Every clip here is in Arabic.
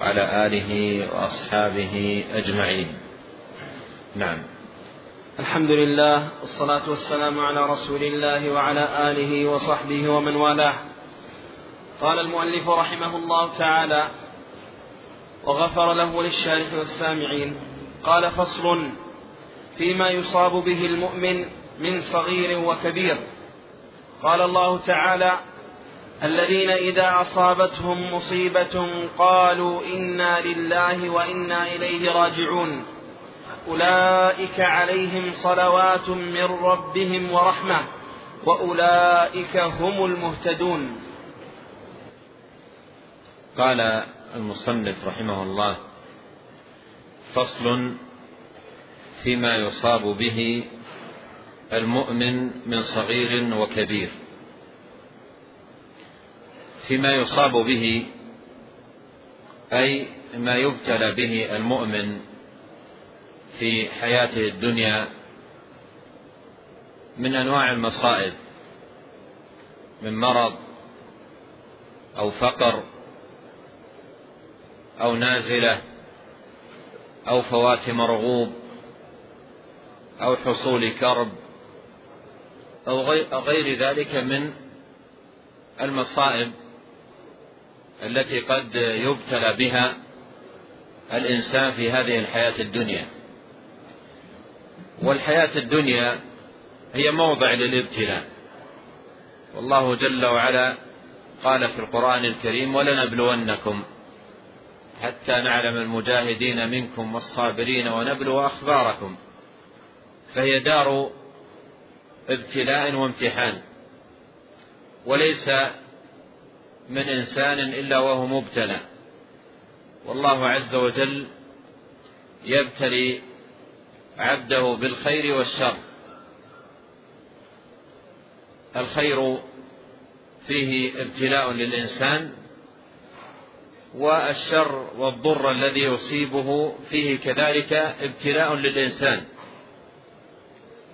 وعلى آله وأصحابه أجمعين. نعم. الحمد لله والصلاة والسلام على رسول الله وعلى آله وصحبه ومن والاه. قال المؤلف رحمه الله تعالى وغفر له للشارح والسامعين قال فصل فيما يصاب به المؤمن من صغير وكبير قال الله تعالى الذين إذا أصابتهم مصيبة قالوا إنا لله وإنا إليه راجعون. أولئك عليهم صلوات من ربهم ورحمة وأولئك هم المهتدون. قال المصنف رحمه الله فصل فيما يصاب به المؤمن من صغير وكبير. فيما يصاب به أي ما يبتلى به المؤمن في حياته الدنيا من أنواع المصائب من مرض أو فقر أو نازلة أو فوات مرغوب أو حصول كرب أو غير ذلك من المصائب. التي قد يبتلى بها الإنسان في هذه الحياة الدنيا. والحياة الدنيا هي موضع للابتلاء. والله جل وعلا قال في القرآن الكريم ولنبلونكم حتى نعلم المجاهدين منكم والصابرين ونبلو أخباركم. فهي دار ابتلاء وامتحان. وليس من إنسان إلا وهو مبتلى. والله عز وجل يبتلي عبده بالخير والشر. الخير فيه ابتلاء للإنسان والشر والضر الذي يصيبه فيه كذلك ابتلاء للإنسان.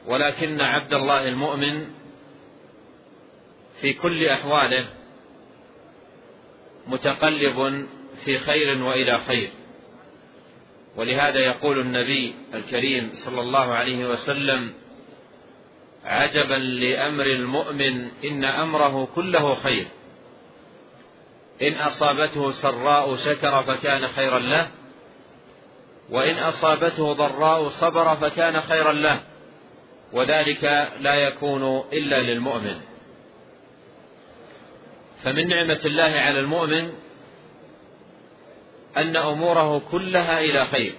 ولكن عبد الله المؤمن في كل أحواله متقلب في خير وإلى خير. ولهذا يقول النبي الكريم صلى الله عليه وسلم عجبا لأمر المؤمن إن أمره كله خير. إن أصابته سراء شكر فكان خيرا له وإن أصابته ضراء صبر فكان خيرا له وذلك لا يكون إلا للمؤمن. فمن نعمة الله على المؤمن أن أموره كلها إلى خير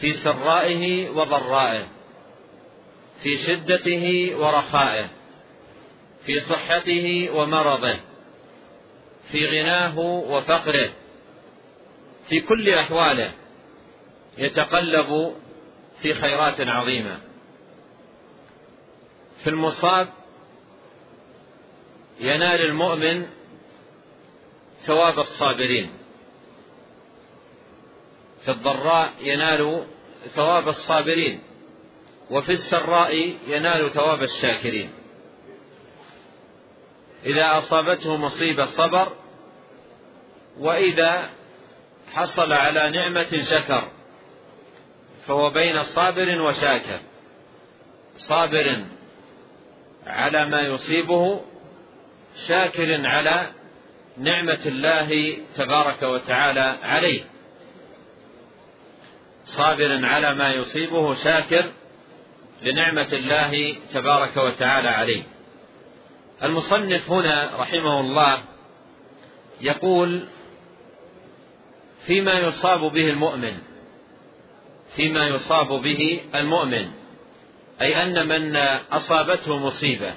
في سرائه وضرائه في شدته ورخائه في صحته ومرضه في غناه وفقره في كل أحواله يتقلب في خيرات عظيمة. في المصاب ينال المؤمن ثواب الصابرين. في الضراء ينال ثواب الصابرين وفي السراء ينال ثواب الشاكرين. إذا أصابته مصيبة صبر وإذا حصل على نعمة شكر فهو بين صابر وشاكر. صابر على ما يصيبه شاكر على نعمة الله تبارك وتعالى عليه. صابر على ما يصيبه شاكر لنعمة الله تبارك وتعالى عليه. المصنف هنا رحمه الله يقول فيما يصاب به المؤمن فيما يصاب به المؤمن أي أن من أصابته مصيبة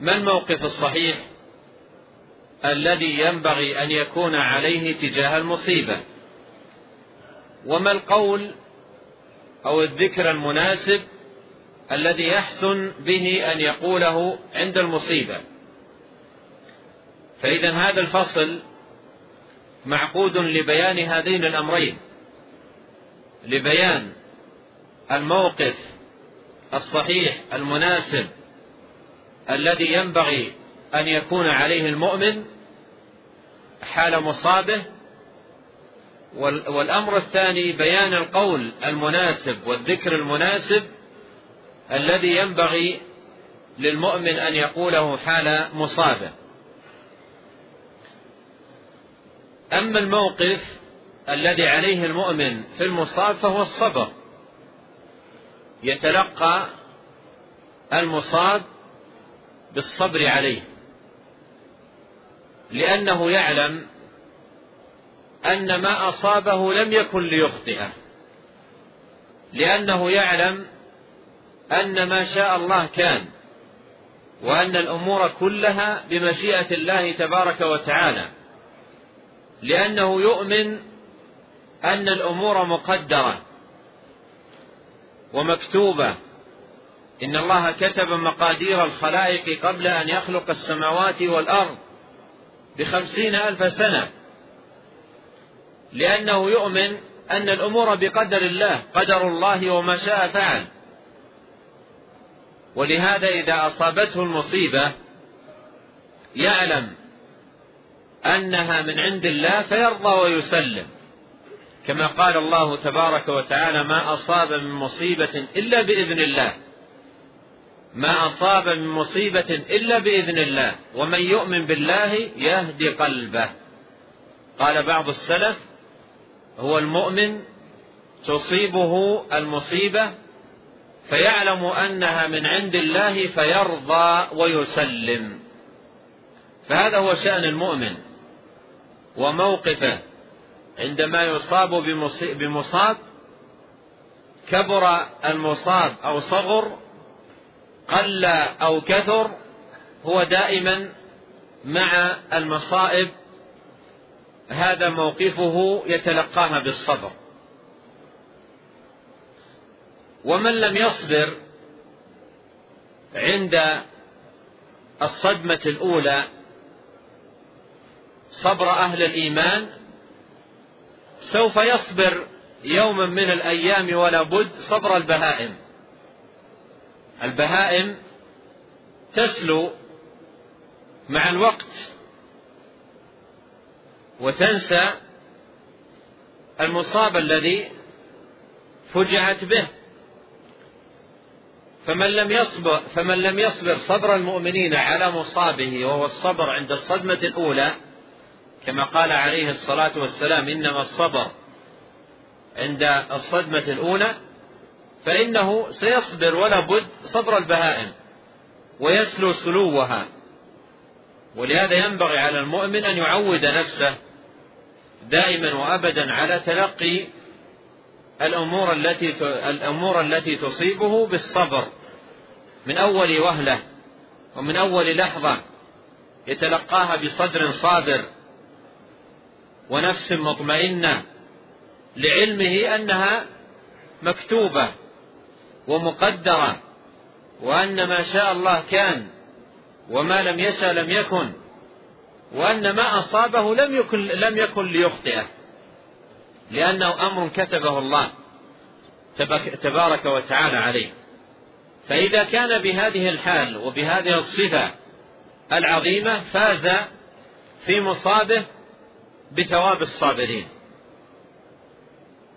ما الموقف الصحيح الذي ينبغي أن يكون عليه تجاه المصيبة؟ وما القول أو الذكر المناسب الذي يحسن به أن يقوله عند المصيبة؟ فإذا هذا الفصل معقود لبيان هذين الأمرين. لبيان الموقف الصحيح المناسب الذي ينبغي أن يكون عليه المؤمن حال مصابه والأمر الثاني بيان القول المناسب والذكر المناسب الذي ينبغي للمؤمن أن يقوله حال مصابه. أما الموقف الذي عليه المؤمن في المصاب فهو الصبر. يتلقى المصاب بالصبر عليه. لأنه يعلم أن ما أصابه لم يكن ليخطئه. لأنه يعلم أن ما شاء الله كان وأن الأمور كلها بمشيئة الله تبارك وتعالى. لأنه يؤمن أن الأمور مقدرة ومكتوبة إن الله كتب مقادير الخلائق قبل أن يخلق السماوات والأرض بخمسين ألف سنة. لأنه يؤمن أن الأمور بقدر الله قدر الله وما شاء فعل. ولهذا إذا أصابته المصيبة يعلم أنها من عند الله فيرضى ويسلم. كما قال الله تبارك وتعالى ما أصاب من مصيبة إلا بإذن الله. ما أصاب من مصيبة إلا بإذن الله ومن يؤمن بالله يهدي قلبه. قال بعض السلف هو المؤمن تصيبه المصيبة فيعلم أنها من عند الله فيرضى ويسلم. فهذا هو شأن المؤمن وموقفه. عندما يصاب بمصاب كبر المصاب أو صغر قل أو كثر هو دائما مع المصائب هذا موقفه يتلقاها بالصبر. ومن لم يصبر عند الصدمة الأولى صبر أهل الإيمان سوف يصبر يوما من الأيام ولا بد صبر البهائم. البهائم تسلو مع الوقت وتنسى المصاب الذي فجعت به. فمن لم يصبر فمن لم يصبر صبر المؤمنين على مصابه وهو الصبر عند الصدمة الأولى كما قال عليه الصلاة والسلام إنما الصبر عند الصدمة الأولى فإنه سيصبر ولا بد صبر البهائم ويسلو سلوها. ولهذا ينبغي على المؤمن أن يعود نفسه دائما وأبدا على تلقي الأمور التي الأمور التي تصيبه بالصبر من أول وهلة ومن أول لحظة يتلقاها بصدر صابر ونفس مطمئنة لعلمه أنها مكتوبة. ومقدرة وأن ما شاء الله كان وما لم يشأ لم يكن وأن ما أصابه لم يكن لم يكن ليخطئه لأنه أمر كتبه الله تبارك وتعالى عليه. فإذا كان بهذه الحال وبهذه الصفة العظيمة فاز في مصابه بثواب الصابرين.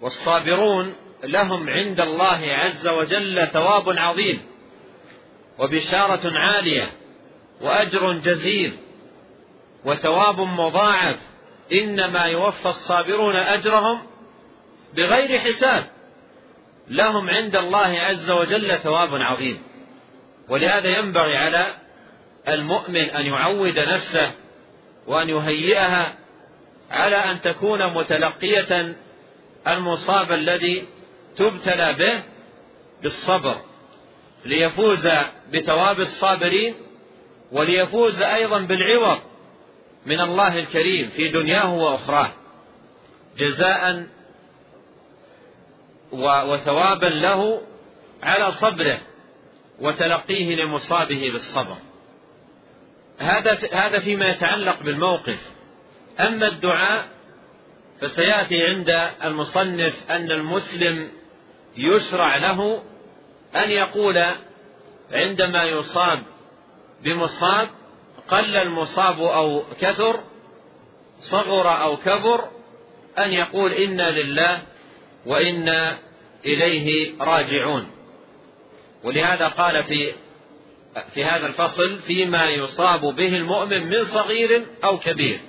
والصابرون لهم عند الله عز وجل ثواب عظيم وبشارة عالية وأجر جزيل وثواب مضاعف إنما يوفى الصابرون أجرهم بغير حساب لهم عند الله عز وجل ثواب عظيم ولهذا ينبغي على المؤمن أن يعود نفسه وأن يهيئها على أن تكون متلقية المصاب الذي تبتلى به بالصبر ليفوز بثواب الصابرين وليفوز أيضا بالعوض من الله الكريم في دنياه وأخراه. جزاء وثوابا له على صبره وتلقيه لمصابه بالصبر. هذا هذا فيما يتعلق بالموقف. أما الدعاء فسيأتي عند المصنف أن المسلم يشرع له أن يقول عندما يصاب بمصاب قل المصاب أو كثر صغر أو كبر أن يقول إنا لله وأنا إليه راجعون. ولهذا قال في في هذا الفصل فيما يصاب به المؤمن من صغير أو كبير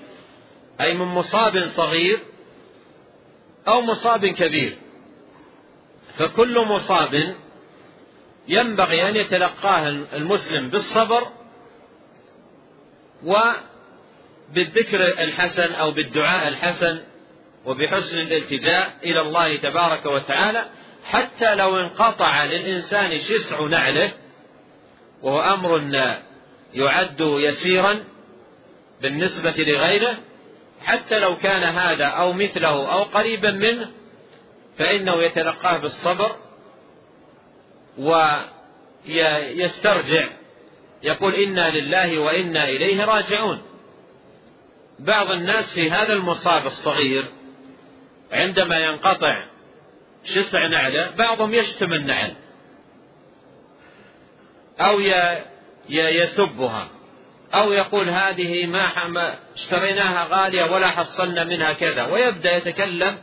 أي من مصاب صغير أو مصاب كبير. فكل مصاب ينبغي أن يتلقاه المسلم بالصبر وبالذكر الحسن أو بالدعاء الحسن وبحسن الالتجاء إلى الله تبارك وتعالى حتى لو انقطع للإنسان شسع نعله وهو أمر يعد يسيرا بالنسبة لغيره حتى لو كان هذا أو مثله أو قريبا منه فإنه يتلقاه بالصبر ويسترجع. يقول إنا لله وإنا إليه راجعون. بعض الناس في هذا المصاب الصغير عندما ينقطع شسع نعله بعضهم يشتم النعل أو يسبها أو يقول هذه ما اشتريناها غالية ولا حصلنا منها كذا ويبدأ يتكلم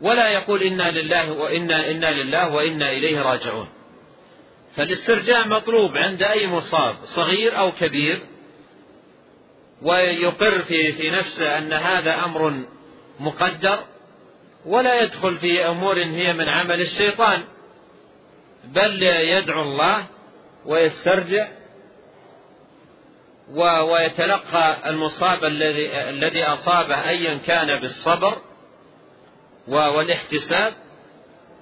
ولا يقول إنا لله وإنا إنا لله وإنا إليه راجعون. فالاسترجاع مطلوب عند أي مصاب صغير أو كبير ويقر في في نفسه أن هذا أمر مقدر ولا يدخل في أمور هي من عمل الشيطان. بل يدعو الله ويسترجع ويتلقى المصاب الذي الذي أصابه أيا كان بالصبر والاحتساب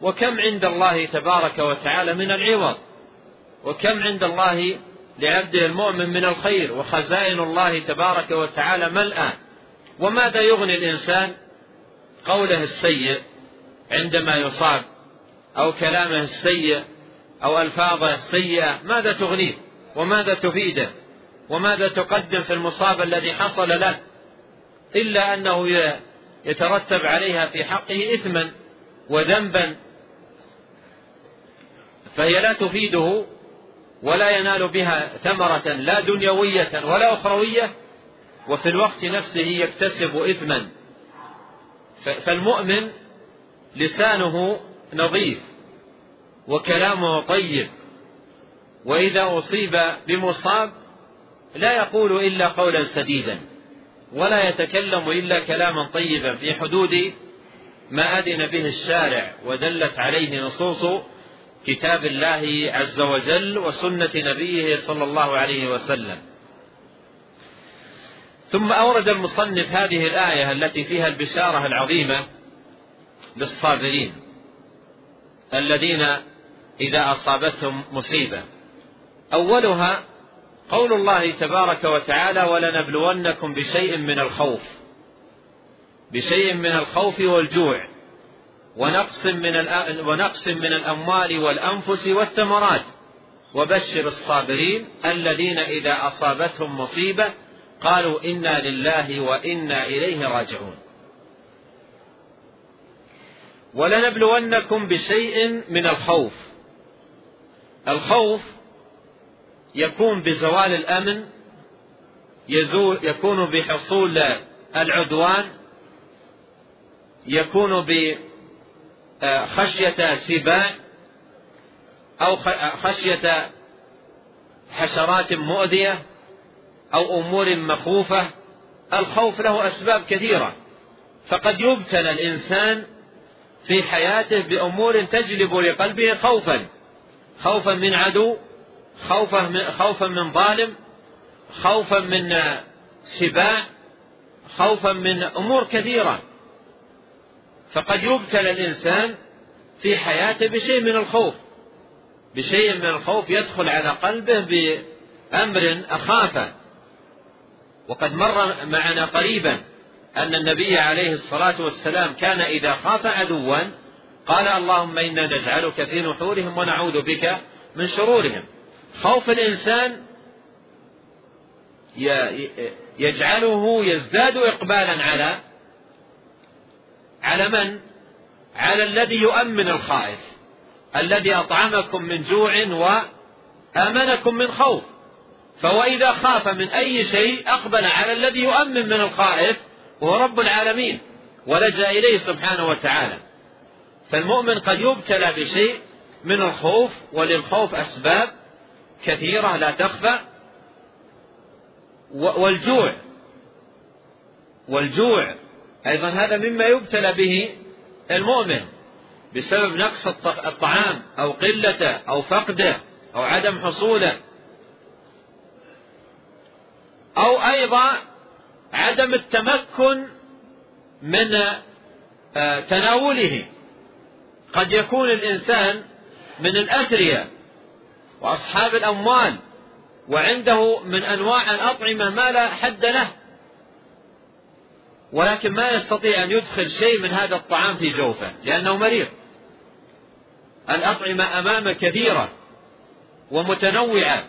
وكم عند الله تبارك وتعالى من العوض وكم عند الله لعبده المؤمن من الخير وخزائن الله تبارك وتعالى ملأى وماذا يغني الإنسان؟ قوله السيء عندما يصاب أو كلامه السيء أو ألفاظه السيئة ماذا تغنيه؟ وماذا تفيده؟ وماذا تقدم في المصاب الذي حصل له؟ إلا أنه يترتب عليها في حقه إثما وذنبا فهي لا تفيده ولا ينال بها ثمرة لا دنيوية ولا أخروية وفي الوقت نفسه يكتسب إثما. فالمؤمن لسانه نظيف وكلامه طيب وإذا أصيب بمصاب لا يقول إلا قولا سديدا. ولا يتكلم إلا كلاما طيبا في حدود ما أذن به الشارع ودلت عليه نصوص كتاب الله عز وجل وسنة نبيه صلى الله عليه وسلم. ثم أورد المصنف هذه الآية التي فيها البشارة العظيمة للصابرين الذين إذا أصابتهم مصيبة. أولها قول الله تبارك وتعالى ولنبلونكم بشيء من الخوف بشيء من الخوف والجوع ونقص من ونقص من الأموال والأنفس والثمرات. وبشر الصابرين الذين إذا أصابتهم مصيبة قالوا إنا لله وإنا إليه راجعون ولنبلونكم بشيء من الخوف الخوف يكون بزوال الأمن يزول يكون بحصول العدوان يكون بخشيه سباع أو خشية حشرات مؤذية أو أمور مخوفة. الخوف له أسباب كثيرة. فقد يبتلى الإنسان في حياته بأمور تجلب لقلبه خوفا خوفا من عدو خوفا خوفا من ظالم خوفا من سباع خوفا من أمور كثيرة. فقد يبتلى الإنسان في حياته بشيء من الخوف. بشيء من الخوف يدخل على قلبه بأمر أخافه. وقد مر معنا قريبا أن النبي عليه الصلاة والسلام كان إذا خاف عدوا قال اللهم إنا نجعلك في نحورهم ونعوذ بك من شرورهم. خوف الإنسان يجعله يزداد إقبالا على على من؟ على الذي يؤمن الخائف الذي أطعمكم من جوع وآمنكم من خوف فهو إذا خاف من أي شيء أقبل على الذي يؤمن من الخائف وهو رب العالمين ولجأ إليه سبحانه وتعالى فالمؤمن قد يبتلى بشيء من الخوف وللخوف أسباب كثيرة لا تخفى. والجوع. والجوع. أيضا هذا مما يبتلى به المؤمن بسبب نقص الطعام أو قلته أو فقده أو عدم حصوله. أو أيضا عدم التمكن من آه، تناوله. قد يكون الإنسان من الأثرياء. وأصحاب الأموال وعنده من أنواع الأطعمة ما لا حد له ولكن ما يستطيع أن يدخل شيء من هذا الطعام في جوفه لأنه مريض. الأطعمة أمامه كثيرة ومتنوعة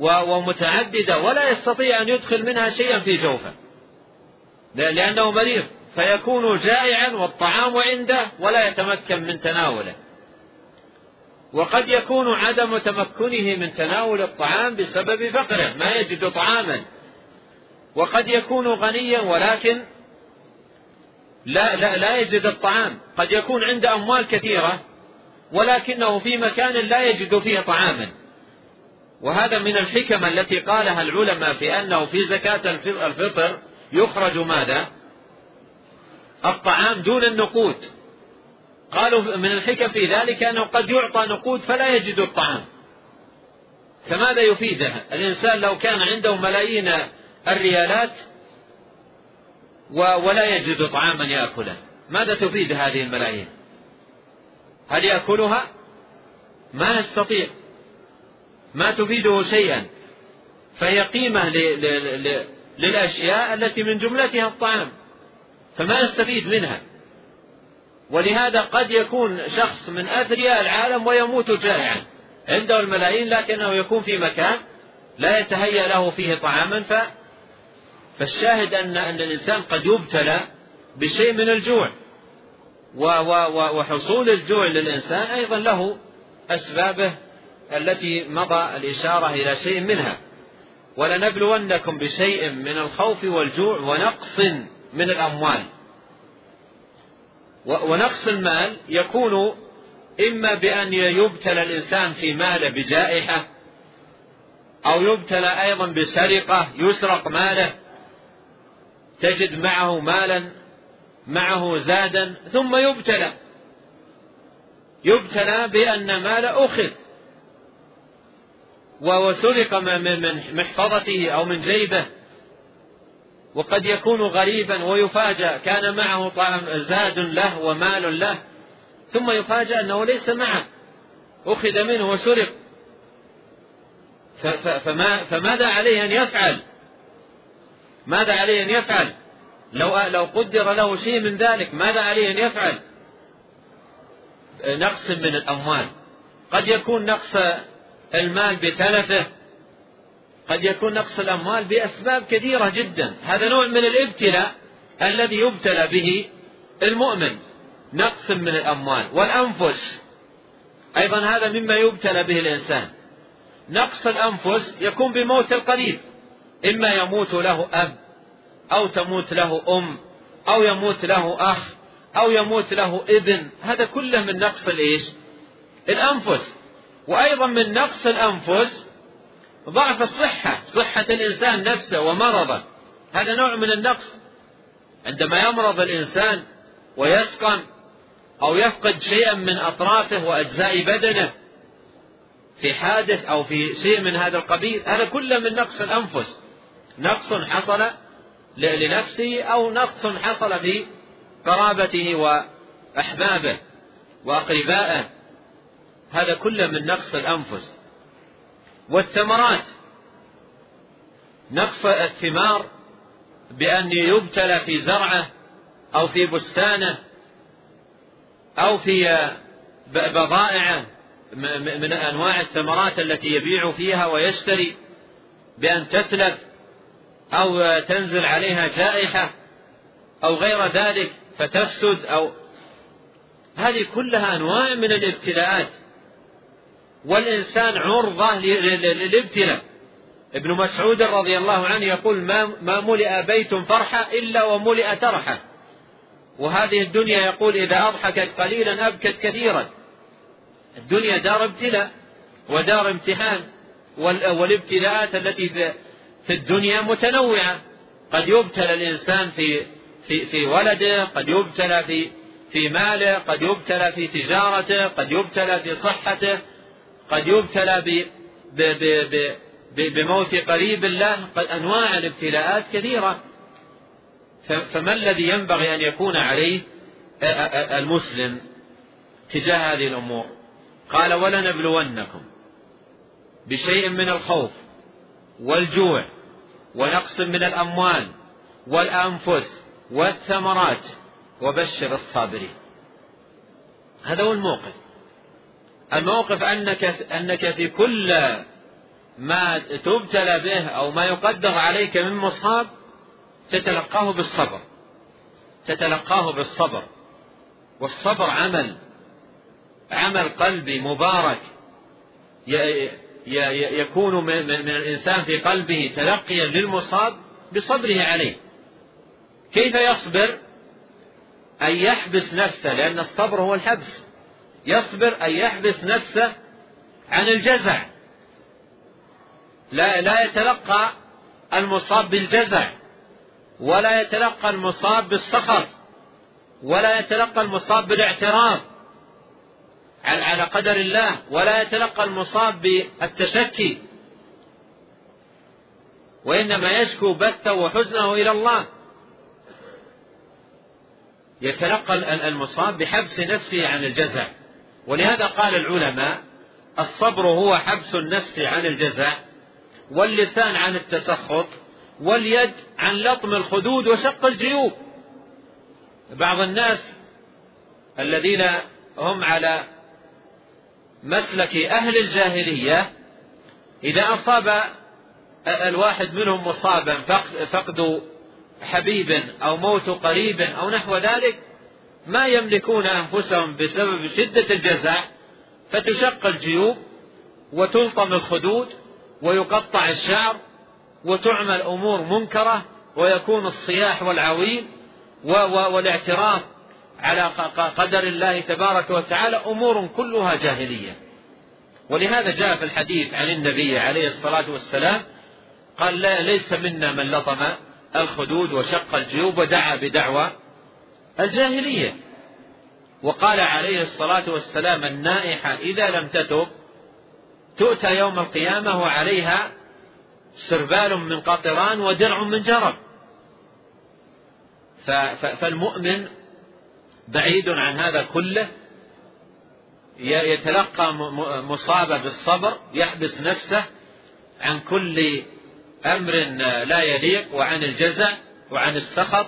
ومتعددة ولا يستطيع أن يدخل منها شيئا في جوفه. لأنه مريض فيكون جائعا والطعام عنده ولا يتمكن من تناوله. وقد يكون عدم تمكنه من تناول الطعام بسبب فقره ما يجد طعاما. وقد يكون غنيا ولكن لا لا لا يجد الطعام. قد يكون عنده أموال كثيرة ولكنه في مكان لا يجد فيه طعاما. وهذا من الحكم التي قالها العلماء في أنه في زكاة الفطر يخرج ماذا؟ الطعام دون النقود. قالوا من الحكم في ذلك أنه قد يعطى نقود فلا يجد الطعام. فماذا يفيده؟ الإنسان لو كان عنده ملايين الريالات ولا يجد طعاما يأكله. ماذا تفيد هذه الملايين؟ هل يأكلها؟ ما يستطيع. ما تفيده شيئا. فهي قيمة للأشياء التي من جملتها الطعام. فما يستفيد منها. ولهذا قد يكون شخص من أثرياء العالم ويموت جائعا. عنده الملايين لكنه يكون في مكان لا يتهيأ له فيه طعاما ف فالشاهد أن أن الإنسان قد يبتلى بشيء من الجوع. وحصول الجوع للإنسان أيضا له أسبابه التي مضى الإشارة إلى شيء منها. ولنبلونكم بشيء من الخوف والجوع ونقص من الأموال. ونقص المال يكون إما بأن يبتلى الإنسان في ماله بجائحة أو يبتلى أيضا بسرقة يسرق ماله تجد معه مالا معه زادا ثم يبتلى. يبتلى بأن مال أخذ. وسرق من محفظته أو من جيبه. وقد يكون غريبا ويفاجأ. كان معه طعام زاد له ومال له. ثم يفاجأ أنه ليس معه. أخذ منه وسرق. فما فماذا عليه أن يفعل؟ ماذا عليه أن يفعل؟ لو لو قدر له شيء من ذلك ماذا عليه أن يفعل؟ نقص من الأموال. قد يكون نقص المال بتلفه. قد يكون نقص الأموال بأسباب كثيرة جدا. هذا نوع من الابتلاء الذي يبتلى به المؤمن نقص من الأموال والأنفس. أيضا هذا مما يبتلى به الإنسان. نقص الأنفس يكون بموت القريب. إما يموت له أب أو تموت له أم أو يموت له أخ أو يموت له ابن. هذا كله من نقص الإيش؟ الأنفس. وأيضا من نقص الأنفس ضعف الصحة صحة الإنسان نفسه ومرضه. هذا نوع من النقص. عندما يمرض الإنسان ويسقم أو يفقد شيئا من أطرافه وأجزاء بدنه في حادث أو في شيء من هذا القبيل هذا كله من نقص الأنفس. نقص حصل لنفسه أو نقص حصل في قرابته وأحبابه وأقربائه. هذا كله من نقص الأنفس. والثمرات. نقص الثمار بأن يبتلى في زرعه أو في بستانه أو في بضائعه من أنواع الثمرات التي يبيع فيها ويشتري بأن تتلف أو تنزل عليها جائحة أو غير ذلك فتفسد أو. هذه كلها أنواع من الابتلاءات. والإنسان عرضة للابتلاء. ابن مسعود رضي الله عنه يقول ما, ما ملئ بيت فرحة إلا وملئ ترحة. وهذه الدنيا يقول إذا أضحكت قليلا أبكت كثيرا. الدنيا دار ابتلاء ودار امتحان. والابتلاءات التي في الدنيا متنوعة. قد يبتلى الإنسان في في في ولده قد يبتلى في في ماله قد يبتلى في تجارته قد يبتلى في صحته. قد يبتلى ب ب ب ب بموت قريب له أنواع الابتلاءات كثيرة. فما الذي ينبغي أن يكون عليه المسلم تجاه هذه الأمور؟ قال ولنبلونكم بشيء من الخوف والجوع ونقص من الأموال والأنفس والثمرات. وبشر الصابرين. هذا هو الموقف. الموقف أنك أنك في كل ما تبتلى به أو ما يقدر عليك من مصاب تتلقاه بالصبر. تتلقاه بالصبر. والصبر عمل. عمل قلبي مبارك. يكون من الإنسان في قلبه تلقيا للمصاب بصبره عليه. كيف يصبر؟ أن يحبس نفسه لأن الصبر هو الحبس. يصبر أن يحبس نفسه عن الجزع. لا لا يتلقى المصاب بالجزع ولا يتلقى المصاب بالسخط ولا يتلقى المصاب بالاعتراض على قدر الله ولا يتلقى المصاب بالتشكي. وإنما يشكو بثه وحزنه إلى الله. يتلقى المصاب بحبس نفسه عن الجزع. ولهذا قال العلماء الصبر هو حبس النفس عن الجزع واللسان عن التسخط واليد عن لطم الخدود وشق الجيوب. بعض الناس الذين هم على مسلك أهل الجاهلية إذا أصاب الواحد منهم مصابا فقد حبيب أو موت قريب أو نحو ذلك ما يملكون أنفسهم بسبب شدة الجزع فتشق الجيوب وتلطم الخدود ويقطع الشعر وتعمل أمور منكرة ويكون الصياح والعويل والاعتراف على قدر الله تبارك وتعالى أمور كلها جاهلية. ولهذا جاء في الحديث عن النبي عليه الصلاة والسلام قال لا ليس منا من لطم الخدود وشق الجيوب ودعا بدعوى الجاهلية. وقال عليه الصلاة والسلام النائحة إذا لم تتب تؤتى يوم القيامة وعليها سربال من قطران ودرع من جرب. فالمؤمن بعيد عن هذا كله. يتلقى مصابة بالصبر يحبس نفسه عن كل أمر لا يليق وعن الجزع وعن السخط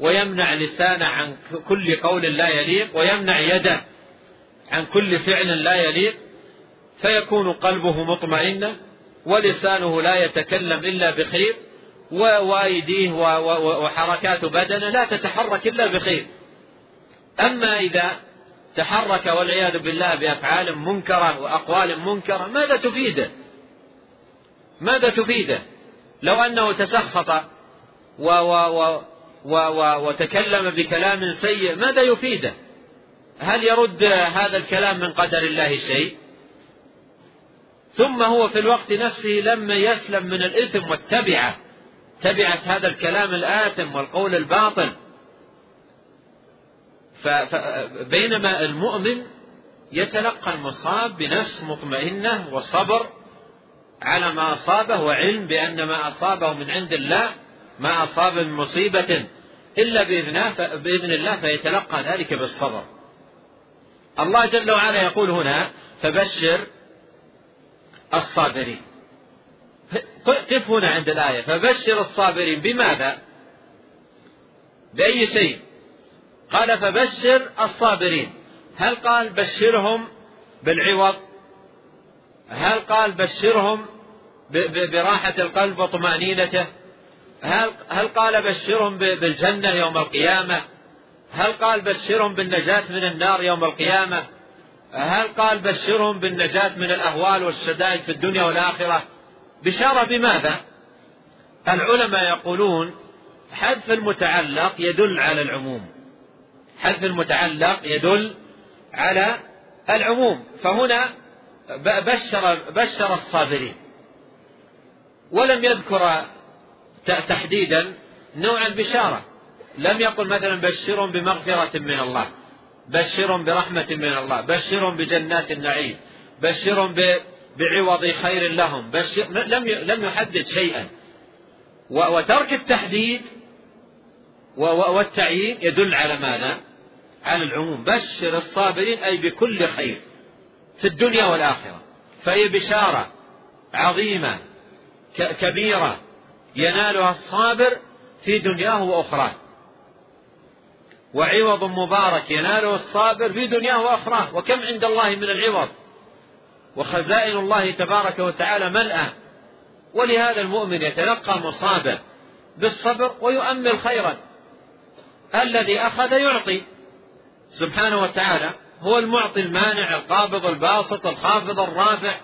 ويمنع لسانه عن كل قول لا يليق ويمنع يده عن كل فعل لا يليق فيكون قلبه مطمئنا ولسانه لا يتكلم إلا بخير وأيديه وحركات بدنه لا تتحرك إلا بخير. أما إذا تحرك والعياذ بالله بأفعال منكرة وأقوال منكرة ماذا تفيده؟ ماذا تفيده؟ لو أنه تسخط و و و وتكلم بكلام سيء ماذا يفيده؟ هل يرد هذا الكلام من قدر الله شيء؟ ثم هو في الوقت نفسه لم يسلم من الإثم والتبعة تبعة هذا الكلام الآثم والقول الباطل. فبينما المؤمن يتلقى المصاب بنفس مطمئنة وصبر على ما أصابه وعلم بأن ما أصابه من عند الله ما أصاب من مصيبة إلا بإذن الله فيتلقى ذلك بالصبر. الله جل وعلا يقول هنا فبشر الصابرين. قف هنا عند الآية. فبشر الصابرين بماذا؟ بأي شيء؟ قال فبشر الصابرين. هل قال بشرهم بالعوض؟ هل قال بشرهم براحة القلب وطمأنينته؟ هل هل قال بشرهم بالجنة يوم القيامة؟ هل قال بشرهم بالنجاة من النار يوم القيامة؟ هل قال بشرهم بالنجاة من الأهوال والشدائد في الدنيا والآخرة؟ بشارة بماذا؟ العلماء يقولون حذف المتعلق يدل على العموم. حذف المتعلق يدل على العموم. فهنا بشر بشر الصابرين. ولم يذكر تحديدا نوع البشارة لم يقل مثلا بشرهم بمغفرة من الله بشرهم برحمة من الله بشرهم بجنات النعيم بشرهم بعوض خير لهم بشر لم لم يحدد شيئا. وترك التحديد والتعيين يدل على ماذا؟ على العموم. بشر الصابرين أي بكل خير في الدنيا والآخرة. فهي بشارة عظيمة كبيرة ينالها الصابر في دنياه وأخراه. وعوض مبارك يناله الصابر في دنياه وأخراه. وكم عند الله من العوض؟ وخزائن الله تبارك وتعالى ملأى ولهذا المؤمن يتلقى مصابه بالصبر ويؤمل خيرا. الذي أخذ يعطي. سبحانه وتعالى هو المعطي المانع القابض الباسط الخافض الرافع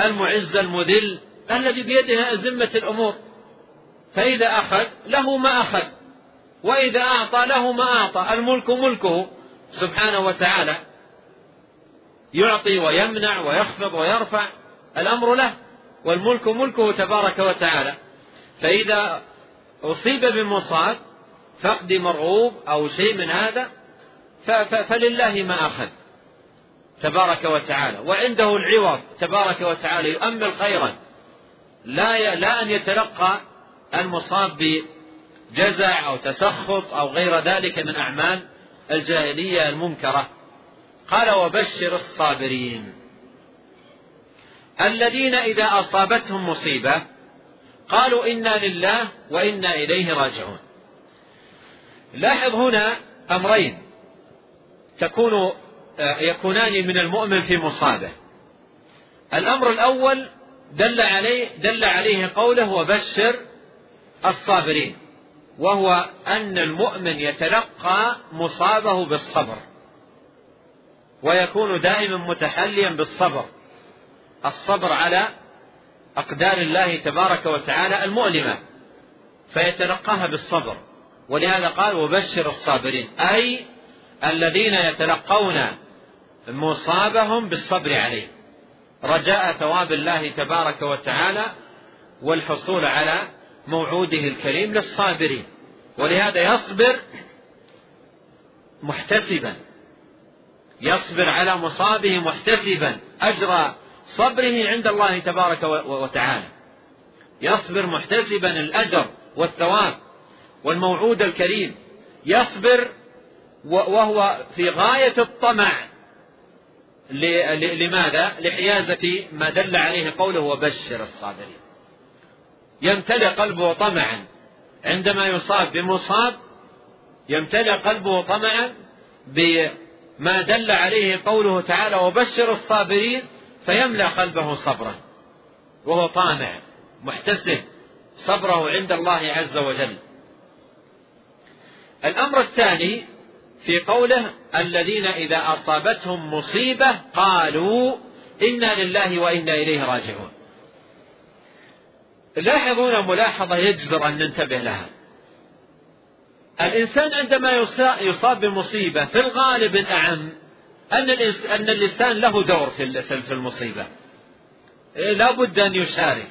المعز المذل. الذي بيده أزمة الأمور. فإذا أخذ له ما أخذ. وإذا أعطى له ما أعطى. الملك ملكه سبحانه وتعالى. يعطي ويمنع ويخفض ويرفع الأمر له والملك ملكه تبارك وتعالى. فإذا أصيب بمصاب فقد مرغوب أو شيء من هذا فلله ما أخذ. تبارك وتعالى. وعنده العوض. تبارك وتعالى يؤمل خيرا. لا لا أن يتلقى المصاب بجزع أو تسخط أو غير ذلك من أعمال الجاهلية المنكرة. قال وبشر الصابرين. الذين إذا أصابتهم مصيبة قالوا إنا لله وإنا إليه راجعون. لاحظ هنا أمرين تكون آه، يكونان من المؤمن في مصابة. الأمر الأول دل عليه دل عليه قوله وبشر الصابرين وهو أن المؤمن يتلقى مصابه بالصبر ويكون دائما متحليا بالصبر الصبر على أقدار الله تبارك وتعالى المؤلمة فيتلقاها بالصبر ولهذا قال وبشر الصابرين أي الذين يتلقون مصابهم بالصبر عليه. رجاء ثواب الله تبارك وتعالى والحصول على موعوده الكريم للصابرين. ولهذا يصبر محتسبا. يصبر على مصابه محتسبا. أجر صبره عند الله تبارك وتعالى. يصبر محتسبا الأجر والثواب والموعود الكريم. يصبر وهو في غاية الطمع. لماذا؟ لحيازة ما دل عليه قوله وبشر الصابرين. يمتلئ قلبه طمعا. عندما يصاب بمصاب يمتلئ قلبه طمعا بما دل عليه قوله تعالى وبشر الصابرين فيملأ قلبه صبرا. وهو طامع محتسب صبره عند الله عز وجل. الأمر الثاني في قوله الذين إذا أصابتهم مصيبة قالوا إنا لله وإنا إليه راجعون. لاحظون ملاحظة يجبر أن ننتبه لها. الإنسان عندما يصاب بمصيبة في الغالب الأعم أن أن الإنسان له دور في المصيبة. لا بد أن يشارك.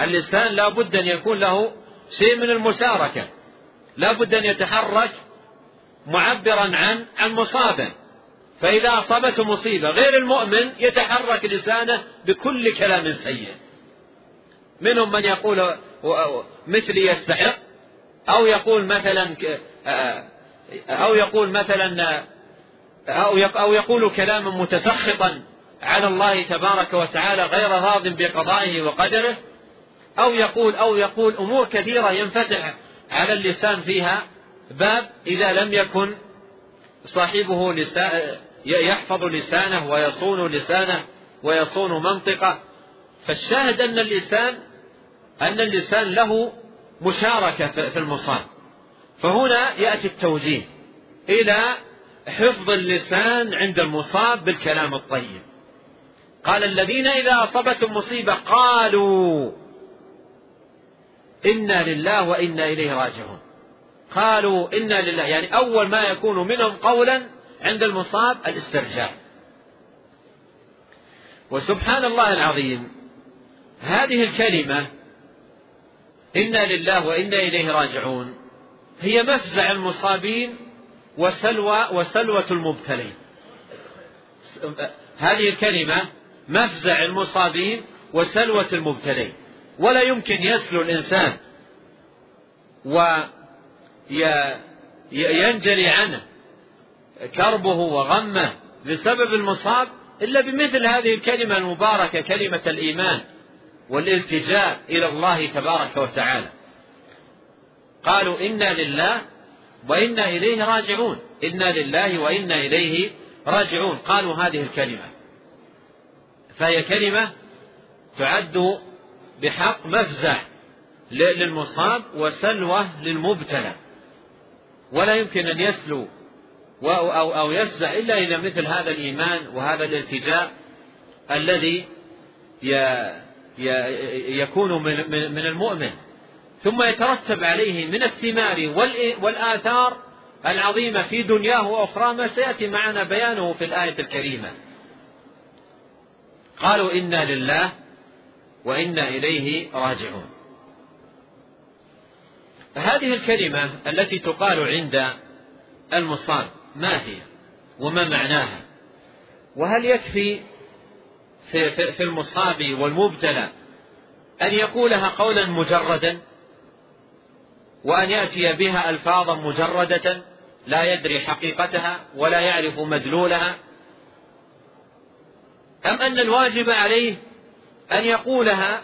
الإنسان لا بد أن يكون له شيء من المشاركة. لا بد أن يتحرك معبرا عن مصابه فإذا أصابته مصيبة غير المؤمن يتحرك لسانه بكل كلام سيء. منهم من يقول مثلي يستحق أو يقول مثلا أو يقول مثلا أو يقول كلاما متسخطا على الله تبارك وتعالى غير راض بقضائه وقدره أو يقول أو يقول أمور كثيرة ينفتح على اللسان فيها باب إذا لم يكن صاحبه لسان يحفظ لسانه ويصون لسانه ويصون منطقه. فالشاهد أن اللسان أن اللسان له مشاركة في المصاب. فهنا يأتي التوجيه إلى حفظ اللسان عند المصاب بالكلام الطيب. قال الذين إذا أصابتهم مصيبة قالوا إنا لله وإنا إليه راجعون. قالوا إنا لله. يعني أول ما يكون منهم قولا عند المصاب الاسترجاع. وسبحان الله العظيم هذه الكلمة إنا لله وإنا إليه راجعون هي مفزع المصابين وسلوى وسلوة المبتلين. هذه الكلمة مفزع المصابين وسلوة المبتلين. ولا يمكن يسلو الإنسان وينجلي عنه كربه وغمه بسبب المصاب إلا بمثل هذه الكلمة المباركة كلمة الإيمان والالتجاء إلى الله تبارك وتعالى. قالوا إنا لله وإنا إليه راجعون. إنا لله وإنا إليه راجعون. قالوا هذه الكلمة. فهي كلمة تعد بحق مفزع للمصاب وسلوة للمبتلى. ولا يمكن أن يسلو أو, أو, أو يفزع إلا إلى مثل هذا الإيمان وهذا الالتجاء الذي يكون من المؤمن. ثم يترتب عليه من الثمار والآثار العظيمة في دنياه وأخرى ما سيأتي معنا بيانه في الآية الكريمة. قالوا إنا لله وإنا إليه راجعون. هذه الكلمة التي تقال عند المصاب ما هي؟ وما معناها؟ وهل يكفي في, في, في المصاب والمبتلى أن يقولها قولا مجردا؟ وأن يأتي بها ألفاظا مجردة لا يدري حقيقتها ولا يعرف مدلولها؟ أم أن الواجب عليه أن يقولها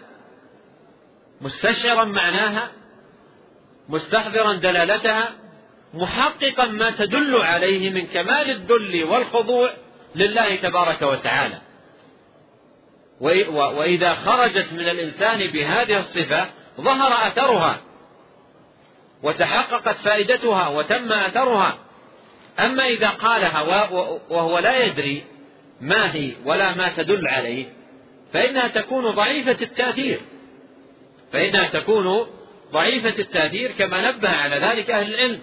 مستشعرا معناها؟ مستحضرا دلالتها محققا ما تدل عليه من كمال الذل والخضوع لله تبارك وتعالى. وإذا خرجت من الإنسان بهذه الصفة ظهر أثرها وتحققت فائدتها وتم أثرها. أما إذا قالها وهو لا يدري ما هي ولا ما تدل عليه فإنها تكون ضعيفة التأثير. فإنها تكون ضعيفة التأثير كما نبه على ذلك أهل العلم.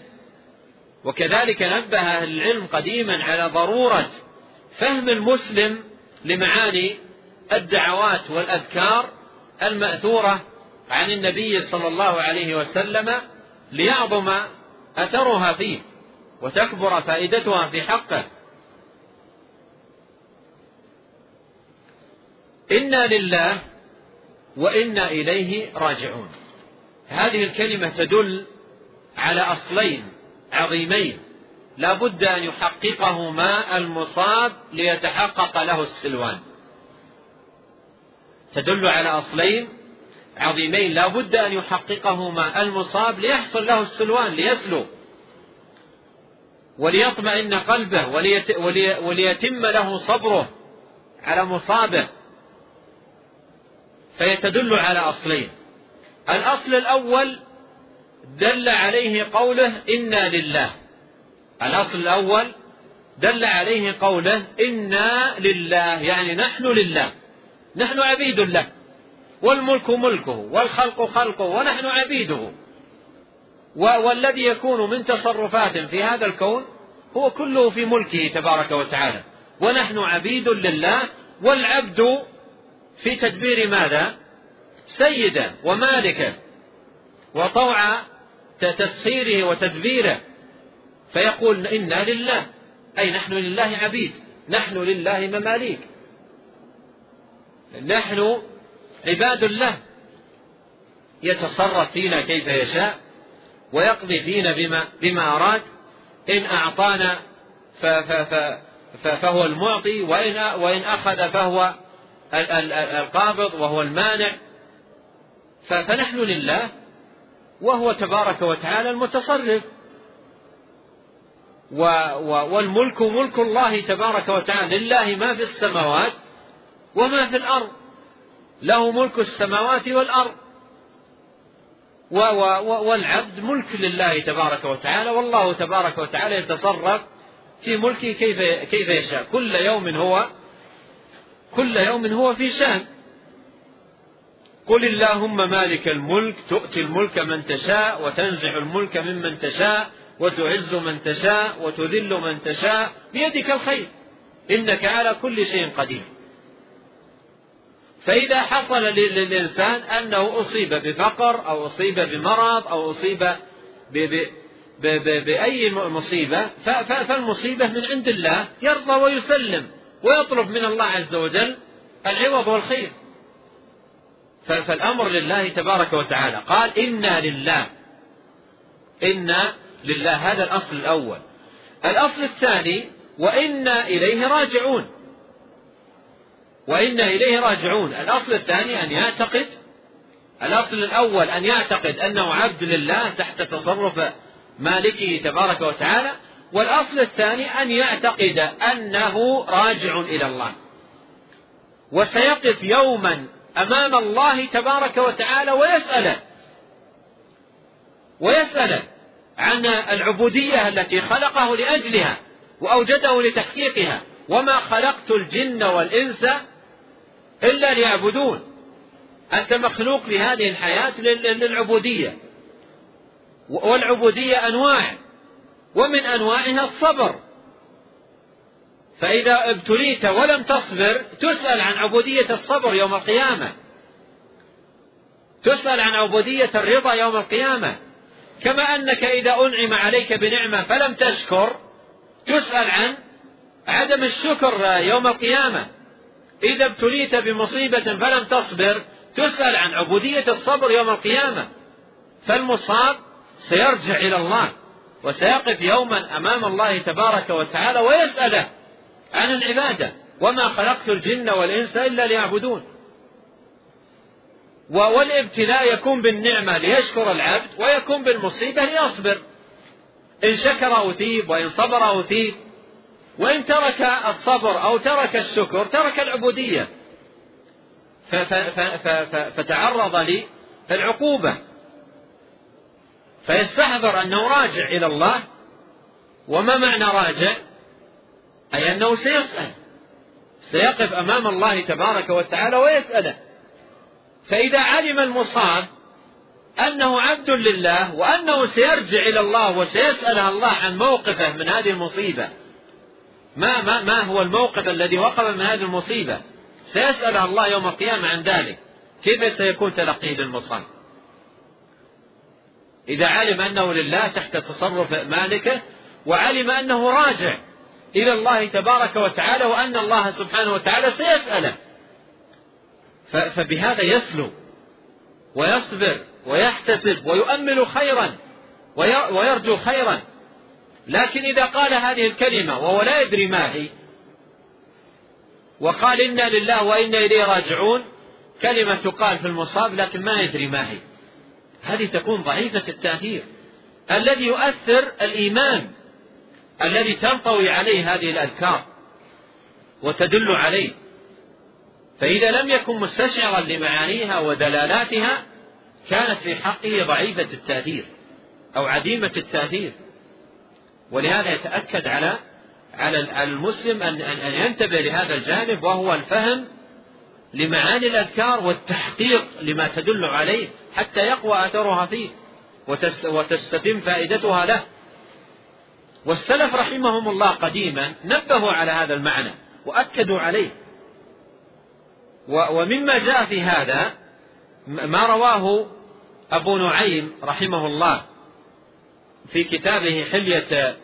وكذلك نبه أهل العلم قديما على ضرورة فهم المسلم لمعاني الدعوات والأذكار المأثورة عن النبي صلى الله عليه وسلم ليعظم أثرها فيه وتكبر فائدتها في حقه. إنا لله وإنا إليه راجعون. هذه الكلمة تدل على أصلين عظيمين. لا بد أن يحققهما المصاب ليتحقق له السلوان. تدل على أصلين عظيمين. لا بد أن يحققهما المصاب ليحصل له السلوان ليسلو. وليطمئن قلبه وليتم له صبره على مصابه. فيتدل على أصلين. الأصل الأول دل عليه قوله إنا لله. الأصل الأول دل عليه قوله إنا لله يعني نحن لله. نحن عبيد له. والملك ملكه والخلق خلقه ونحن عبيده. والذي يكون من تصرفات في هذا الكون هو كله في ملكه تبارك وتعالى. ونحن عبيد لله والعبد في تدبير ماذا؟ سيدا ومالكا وطوع تسخيره وتدبيره فيقول إنا لله أي نحن لله عبيد نحن لله مماليك. نحن عباد الله يتصرف فينا كيف يشاء ويقضي فينا بما, بما أراد إن أعطانا فهو المعطي وإن, وإن أخذ فهو القابض وهو المانع. فنحن لله وهو تبارك وتعالى المتصرف. والملك ملك الله تبارك وتعالى. لله ما في السماوات وما في الأرض. له ملك السماوات والأرض. والعبد ملك لله تبارك وتعالى. والله تبارك وتعالى يتصرف في ملكه كيف كيف يشاء. كل يوم هو كل يوم هو في شأن. قل اللهم مالك الملك تؤتي الملك من تشاء وتنزع الملك ممن تشاء وتعز من تشاء وتذل من تشاء بيدك الخير إنك على كل شيء قدير. فإذا حصل للإنسان أنه أصيب بفقر أو أصيب بمرض أو أصيب بأي مصيبة فالمصيبة من عند الله يرضى ويسلم ويطلب من الله عز وجل العوض والخير. فالأمر لله تبارك وتعالى. قال إنا لله. إنا لله. هذا الأصل الأول. الأصل الثاني وإنا إليه راجعون. وإنا إليه راجعون. الأصل الثاني أن يعتقد الأصل الأول أن يعتقد أنه عبد لله تحت تصرف مالكه تبارك وتعالى. والأصل الثاني أن يعتقد أنه راجع إلى الله. وسيقف يوما أمام الله تبارك وتعالى ويسأله. ويسأله عن العبودية التي خلقه لأجلها وأوجده لتحقيقها. وما خلقت الجن والإنس إلا ليعبدون. أنت مخلوق لهذه الحياة للعبودية. والعبودية أنواع. ومن أنواعها الصبر. فإذا ابتليت ولم تصبر تسأل عن عبودية الصبر يوم القيامة. تسأل عن عبودية الرضا يوم القيامة. كما أنك إذا أنعم عليك بنعمة فلم تشكر تسأل عن عدم الشكر يوم القيامة. إذا ابتليت بمصيبة فلم تصبر تسأل عن عبودية الصبر يوم القيامة. فالمصاب سيرجع إلى الله وسيقف يوما أمام الله تبارك وتعالى ويسأله عن العبادة. وما خلقت الجن والإنس إلا ليعبدون. والابتلاء يكون بالنعمة ليشكر العبد ويكون بالمصيبة ليصبر. إن شكر أثيب وإن صبر أثيب. وإن ترك الصبر أو ترك الشكر ترك العبودية. فتعرض للعقوبة فيستحضر أنه راجع إلى الله. وما معنى راجع؟ أي أنه سيسأل سيقف أمام الله تبارك وتعالى ويسأله. فإذا علم المصاب أنه عبد لله وأنه سيرجع إلى الله وسيسأل الله عن موقفه من هذه المصيبة. ما ما ما هو الموقف الذي وقف من هذه المصيبة؟ سيسأل الله يوم القيامة عن ذلك. كيف سيكون تلقيه للمصاب إذا علم أنه لله تحت تصرف مالكه وعلم أنه راجع إلى الله تبارك وتعالى وأن الله سبحانه وتعالى سيسأله. فبهذا يسلو ويصبر ويحتسب ويؤمل خيرا ويرجو خيرا. لكن إذا قال هذه الكلمة وهو لا يدري ما هي وقال إنا لله وإنا إليه راجعون كلمة تقال في المصاب لكن ما يدري ما هي. هذه تكون ضعيفة التأثير. الذي يؤثر الإيمان. الذي تنطوي عليه هذه الأذكار وتدل عليه. فإذا لم يكن مستشعرا لمعانيها ودلالاتها كانت في حقه ضعيفة التأثير أو عديمة التأثير. ولهذا يتأكد على على المسلم أن أن ينتبه لهذا الجانب وهو الفهم لمعاني الأذكار والتحقيق لما تدل عليه حتى يقوى أثرها فيه وتستتم فائدتها له. والسلف رحمهم الله قديما نبهوا على هذا المعنى وأكدوا عليه. ومما جاء في هذا ما رواه أبو نعيم رحمه الله في كتابه حلية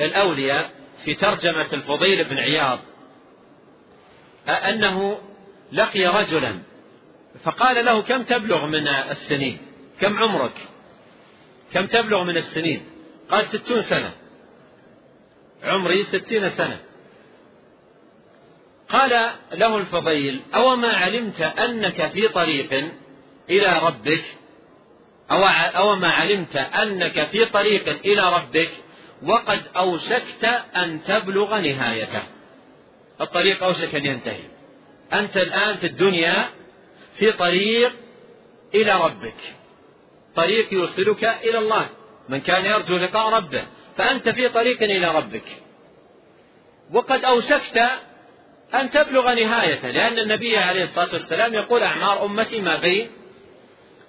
الأولياء في ترجمة الفضيل بن عياض أنه لقي رجلا فقال له كم تبلغ من السنين؟ كم عمرك؟ كم تبلغ من السنين؟ قال ستون سنة. عمري ستين سنة. قال له الفضيل أو ما علمت أنك في طريق إلى ربك؟ أو, ما علمت أنك في طريق إلى ربك؟ وقد أوشكت أن تبلغ نهايته. الطريق أوشك أن ينتهي. أنت الآن في الدنيا في طريق إلى ربك. طريق يوصلك إلى الله. من كان يرجو لقاء ربه. فأنت في طريق إلى ربك. وقد أوشكت أن تبلغ نهايته لأن النبي عليه الصلاة والسلام يقول أعمار أمتي ما بين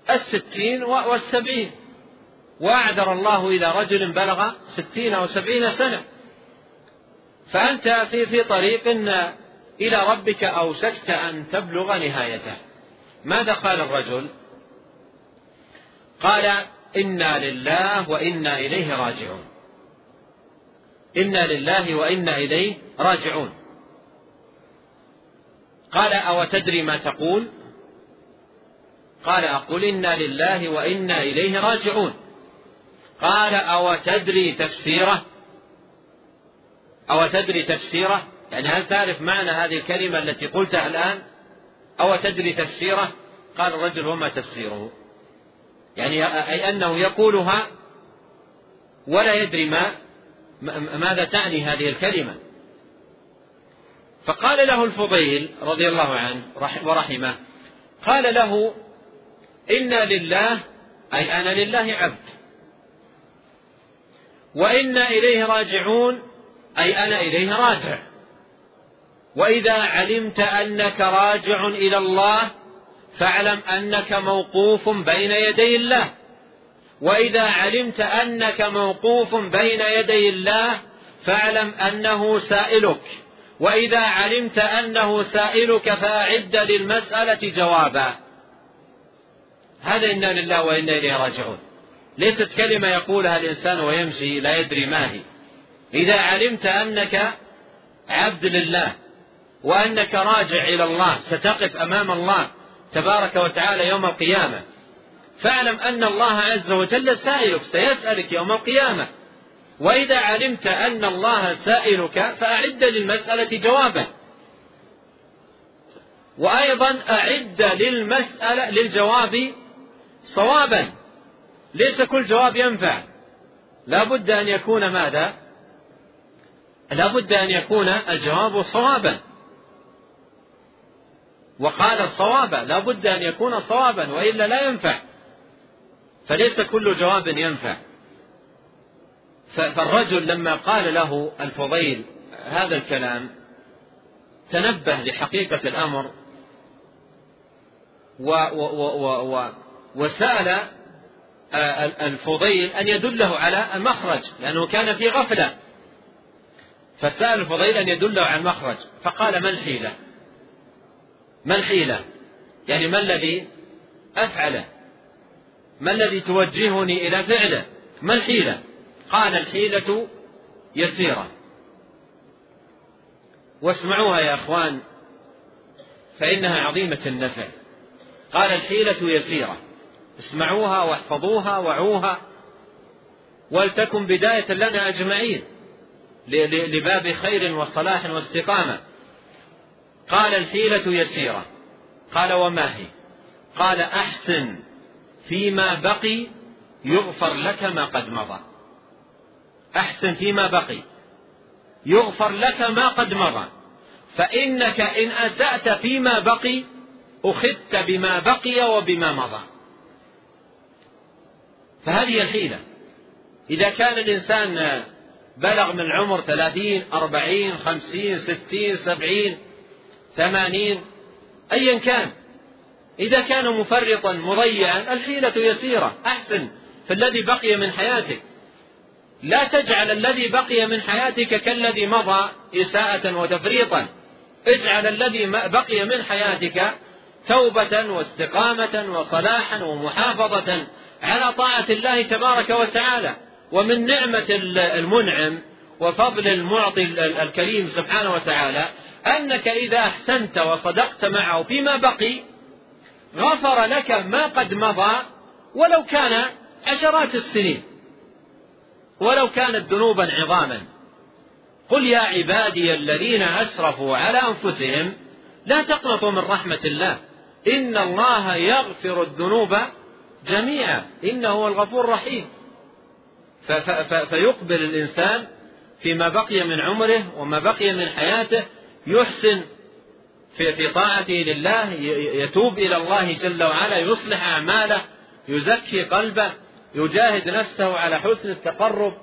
الستين والسبعين. وأعذر الله إلى رجل بلغ ستين أو سبعين سنة. فأنت في في طريق إلى ربك أوشكت أن تبلغ نهايته. ماذا قال الرجل؟ قال إنا لله وإنا إليه راجعون. إنا لله وإنا إليه راجعون. قال أو تدري ما تقول؟ قال أقول إنا لله وإنا إليه راجعون. قال أو تدري تفسيره؟ أو تدري تفسيره؟ يعني هل تعرف معنى هذه الكلمة التي قلتها الآن؟ أو تدري تفسيره؟ قال الرجل وما تفسيره. يعني أي أنه يقولها ولا يدري ما ماذا تعني هذه الكلمة؟ فقال له الفضيل رضي الله عنه ورحمه قال له إنا لله أي أنا لله عبد وإنا إليه راجعون أي أنا إليه راجع وإذا علمت أنك راجع إلى الله فاعلم أنك موقوف بين يدي الله. وإذا علمت أنك موقوف بين يدي الله فاعلم أنه سائلك. وإذا علمت أنه سائلك فأعد للمسألة جوابا. هذا إنا لله وإنا إليه راجعون. ليست كلمة يقولها الإنسان ويمشي لا يدري ما هي. إذا علمت أنك عبد لله وأنك راجع إلى الله ستقف أمام الله تبارك وتعالى يوم القيامة فاعلم أن الله عز وجل سائلك سيسألك يوم القيامة. وإذا علمت أن الله سائلك فأعد للمسألة جوابا. وأيضا أعد للمسألة للجواب صوابا. ليس كل جواب ينفع. لا بد أن يكون ماذا؟ لا بد أن يكون الجواب صوابا. وقال الصواب لا بد أن يكون صوابا وإلا لا ينفع. فليس كل جواب ينفع. فالرجل لما قال له الفضيل هذا الكلام تنبه لحقيقة الأمر و و و و وسأل الفضيل أن يدله على المخرج لأنه كان في غفلة. فسأل الفضيل أن يدله على المخرج فقال ما الحيلة؟ ما الحيلة؟ يعني ما الذي أفعله؟ ما الذي توجهني إلى فعله؟ ما الحيلة؟ قال الحيلة يسيرة. واسمعوها يا أخوان فإنها عظيمة النفع. قال الحيلة يسيرة. اسمعوها واحفظوها وعوها ولتكن بداية لنا أجمعين لباب خير وصلاح واستقامة. قال الحيلة يسيرة. قال وما هي؟ قال أحسن. فيما بقي يغفر لك ما قد مضى. أحسن فيما بقي. يغفر لك ما قد مضى. فإنك إن أسأت فيما بقي أخذت بما بقي وبما مضى. فهذه الحيلة. إذا كان الإنسان بلغ من العمر ثلاثين أربعين خمسين ستين سبعين ثمانين أيا كان. إذا كان مفرطا مضيعا الحيلة يسيرة. أحسن في الذي بقي من حياتك. لا تجعل الذي بقي من حياتك كالذي مضى إساءة وتفريطا. اجعل الذي بقي من حياتك توبة واستقامة وصلاحا ومحافظة على طاعة الله تبارك وتعالى. ومن نعمة المنعم وفضل المعطي الكريم سبحانه وتعالى أنك إذا أحسنت وصدقت معه فيما بقي غفر لك ما قد مضى ولو كان عشرات السنين ولو كانت ذنوبا عظاما. قل يا عبادي الذين أسرفوا على أنفسهم لا تقنطوا من رحمة الله. إن الله يغفر الذنوب جميعا. إنه هو الغفور الرحيم. فيقبل الإنسان فيما بقي من عمره وما بقي من حياته. يحسن في في طاعته لله يتوب إلى الله جل وعلا يصلح أعماله يزكي قلبه يجاهد نفسه على حسن التقرب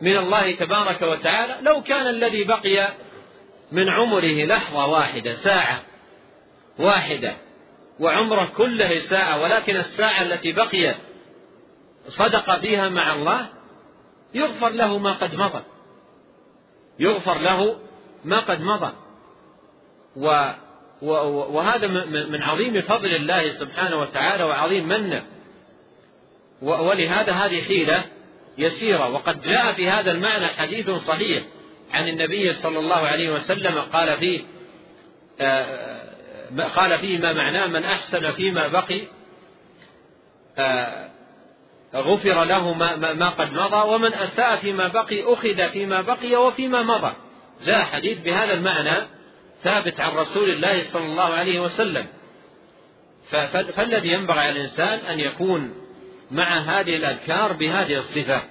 من الله تبارك وتعالى لو كان الذي بقي من عمره لحظة واحدة ساعة واحدة وعمره كله ساعة ولكن الساعة التي بقيت صدق فيها مع الله يغفر له ما قد مضى. يغفر له ما قد مضى. و وهذا من عظيم فضل الله سبحانه وتعالى وعظيم منه. ولهذا هذه حيلة يسيرة. وقد جاء في هذا المعنى حديث صحيح عن النبي صلى الله عليه وسلم قال فيه آه، قال فيه ما معناه من أحسن فيما بقي آه، غفر له ما, ما قد مضى ومن أساء فيما بقي أخذ فيما بقي وفيما مضى. جاء حديث بهذا المعنى ثابت عن رسول الله صلى الله عليه وسلم. فالذي ينبغي على الإنسان أن يكون مع هذه الأذكار بهذه الصفة.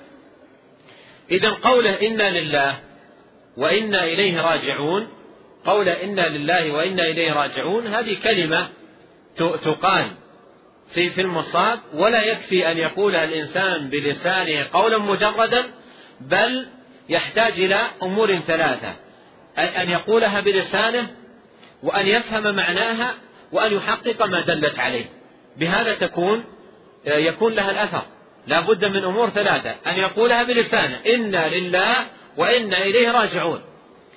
إذا قوله إنا لله وإنا إليه راجعون قول إنا لله وإنا إليه راجعون هذه كلمة تقال في في المصاب ولا يكفي أن يقولها الإنسان بلسانه قولا مجردا بل يحتاج إلى أمور ثلاثة. أن يقولها بلسانه وأن يفهم معناها وأن يحقق ما دلت عليه. بهذا تكون يكون لها الأثر. لا بد من أمور ثلاثة. أن يقولها بلسانه. إنا لله وإنا إليه راجعون.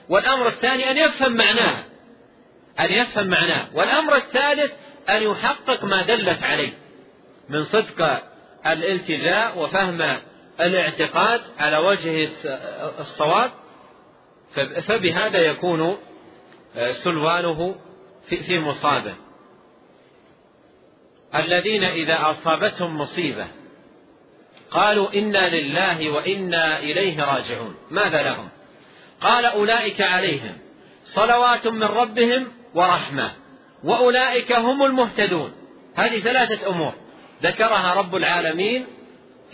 والأمر الثاني أن يفهم معناها. أن يفهم معناه والأمر الثالث أن يحقق ما دلت عليه. من صدق الالتجاء وفهم الاعتقاد على وجه الصواب فبهذا يكون سلوانه في مصابه. الذين إذا أصابتهم مصيبة قالوا إنا لله وإنا إليه راجعون. ماذا لهم؟ قال أولئك عليهم صلوات من ربهم ورحمة وأولئك هم المهتدون. هذه ثلاثة أمور ذكرها رب العالمين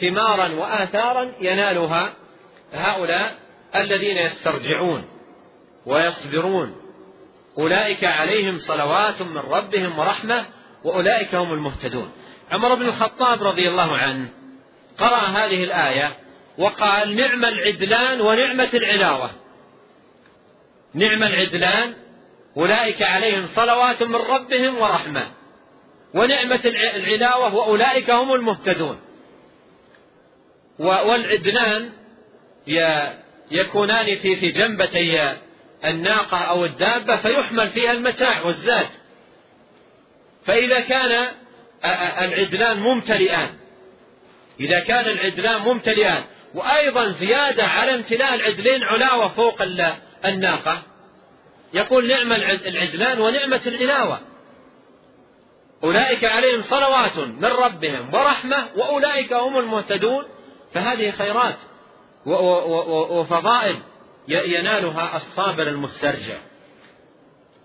ثمارا وآثارا ينالها هؤلاء الذين يسترجعون ويصبرون. أولئك عليهم صلوات من ربهم ورحمة وأولئك هم المهتدون. عمر بن الخطاب رضي الله عنه قرأ هذه الآية وقال نعم العدلان ونعمة العلاوة نعم العدلان أولئك عليهم صلوات من ربهم ورحمة. ونعمة العلاوة وأولئك هم المهتدون. والعدلان يكونان في في جنبتي الناقة أو الدابة فيحمل فيها المتاع والزاد. فإذا كان العدلان ممتلئان. إذا كان العدلان ممتلئان. وأيضا زيادة على امتلاء العدلين علاوة فوق الناقة. يقول نعم العدلان ونعمة العلاوة أولئك عليهم صلوات من ربهم ورحمة وأولئك هم المهتدون. فهذه خيرات. وفضائل ينالها الصابر المسترجع.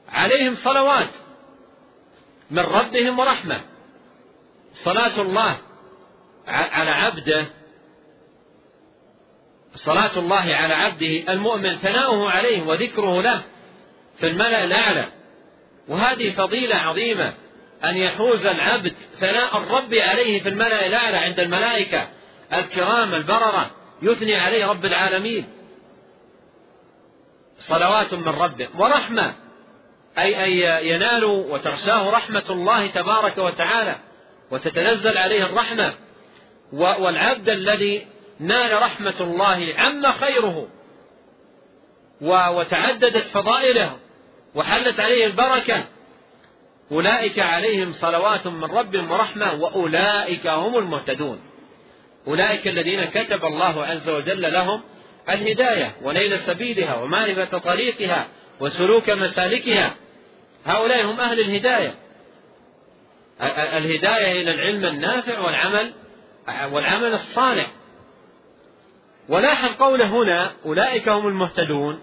عليهم صلوات من ربهم ورحمة. صلاة الله على عبده صلاة الله على عبده المؤمن ثناؤه عليه وذكره له في الملأ الأعلى. وهذه فضيلة عظيمة أن يحوز العبد ثناء الرب عليه في الملأ الأعلى عند الملائكة الكرام البررة. يثني عليه رب العالمين. صلوات من ربه ورحمة أي أي ينال وتغشاه رحمة الله تبارك وتعالى وتتنزل عليه الرحمة. والعبد الذي نال رحمة الله عم خيره وتعددت فضائله وحلت عليه البركة. أولئك عليهم صلوات من ربهم ورحمة وأولئك هم المهتدون. أولئك الذين كتب الله عز وجل لهم الهداية ونيل سبيلها ومعرفة طريقها وسلوك مسالكها. هؤلاء هم أهل الهداية. الهداية إلى العلم النافع والعمل والعمل الصالح. ولاحظ قوله هنا أولئك هم المهتدون.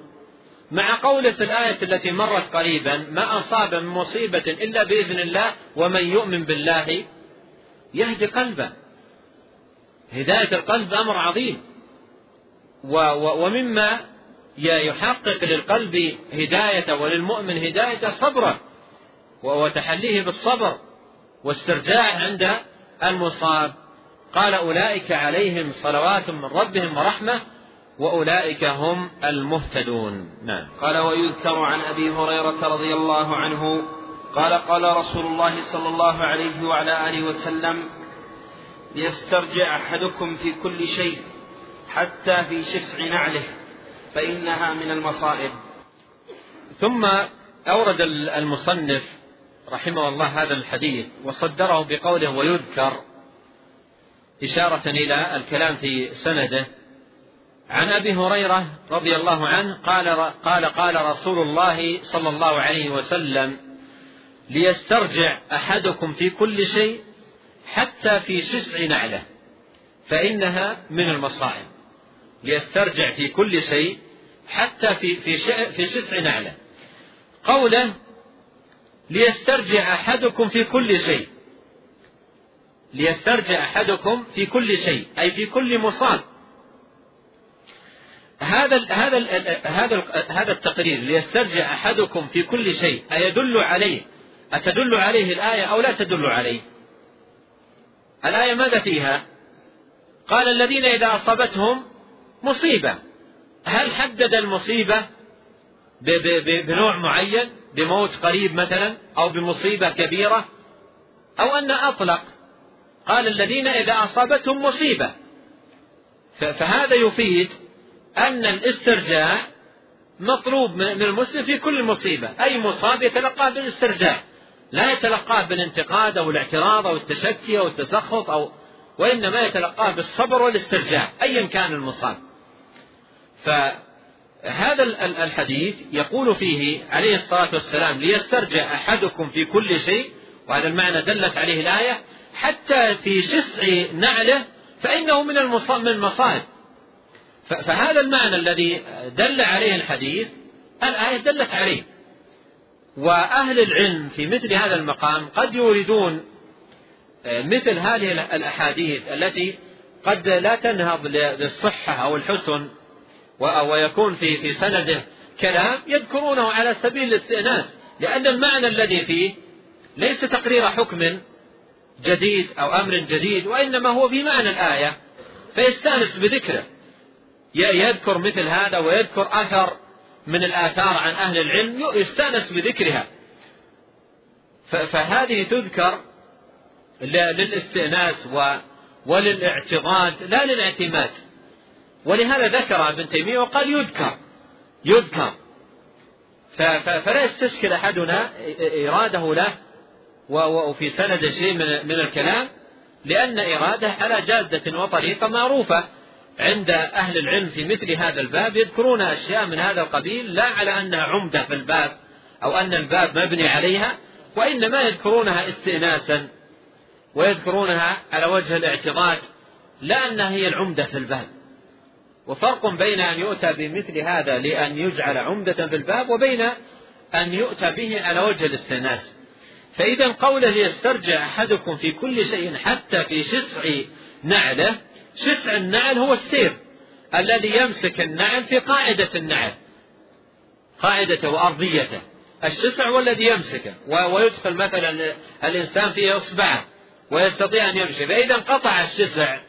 مع قوله في الآية التي مرت قريبا ما أصاب من مصيبة إلا بإذن الله ومن يؤمن بالله يهدي قلبه. هداية القلب أمر عظيم. ومما يحقق للقلب هداية وللمؤمن هداية صبره وتحليه بالصبر واسترجاع عند المصاب. قال أولئك عليهم صلوات من ربهم ورحمة وأولئك هم المهتدون. نعم. قال ويذكر عن أبي هريرة رضي الله عنه قال قال رسول الله صلى الله عليه وعلى آله وسلم ليسترجع أحدكم في كل شيء حتى في شسع نعله فإنها من المصائب. ثم أورد المصنف رحمه الله هذا الحديث وصدره بقوله ويذكر إشارة إلى الكلام في سنده. عن أبي هريرة رضي الله عنه قال قال قال رسول الله صلى الله عليه وسلم ليسترجع أحدكم في كل شيء حتى في شسع نعلة فإنها من المصائب. ليسترجع في كل شيء حتى في في في شسع نعلة. قوله ليسترجع أحدكم في كل شيء. ليسترجع أحدكم في كل شيء أي في كل مصاب. هذا هذا هذا هذا التقرير ليسترجع أحدكم في كل شيء أيدل عليه؟ أتدل عليه الآية أو لا تدل عليه؟ الآية ماذا فيها؟ قال الذين إذا أصابتهم مصيبة. هل حدد المصيبة بنوع معين؟ بموت قريب مثلا؟ أو بمصيبة كبيرة؟ أو أن أطلق. قال الذين إذا أصابتهم مصيبة. فهذا يفيد أن الاسترجاع مطلوب من المسلم في كل مصيبة. أي مصاب يتلقاه بالاسترجاع. لا يتلقاه بالانتقاد أو الاعتراض أو التشكي أو التسخط أو وإنما يتلقاه بالصبر والاسترجاع أيا كان المصاب. فهذا الحديث يقول فيه عليه الصلاة والسلام ليسترجع أحدكم في كل شيء وهذا المعنى دلت عليه الآية حتى في شسع نعله فإنه من المصائب. فهذا المعنى الذي دل عليه الحديث الآية دلت عليه. وأهل العلم في مثل هذا المقام قد يوردون آه، مثل هذه الأحاديث التي قد لا تنهض للصحة أو الحسن ويكون في في سنده كلام يذكرونه على سبيل الاستئناس لأن المعنى الذي فيه ليس تقرير حكم جديد أو أمر جديد وإنما هو في معنى الآية فيستأنس بذكره. يذكر مثل هذا ويذكر أثر من الآثار عن أهل العلم يستأنس بذكرها. فهذه تذكر للاستئناس وللاعتقاد لا للاعتماد. ولهذا ذكر ابن تيمية وقال يذكر يذكر. فلا يستشكل أحدنا إراده له وفي سند شيء من الكلام لأن إراده على جادة وطريقة معروفة. عند أهل العلم في مثل هذا الباب يذكرون أشياء من هذا القبيل لا على أنها عمدة في الباب أو أن الباب مبني عليها وإنما يذكرونها استئناسا ويذكرونها على وجه الاعتضاد لا أنها هي العمدة في الباب. وفرق بين أن يؤتى بمثل هذا لأن يجعل عمدة في الباب وبين أن يؤتى به على وجه الاستئناس. فإذا قوله ليسترجع أحدكم في كل شيء حتى في شسع نعله شسع النعل هو السير الذي يمسك النعل في قاعدة النعل قاعدته وأرضيته. الشسع هو الذي يمسكه ويدخل مثلا الإنسان في إصبعه ويستطيع أن يمشي. فإذا انقطع الشسع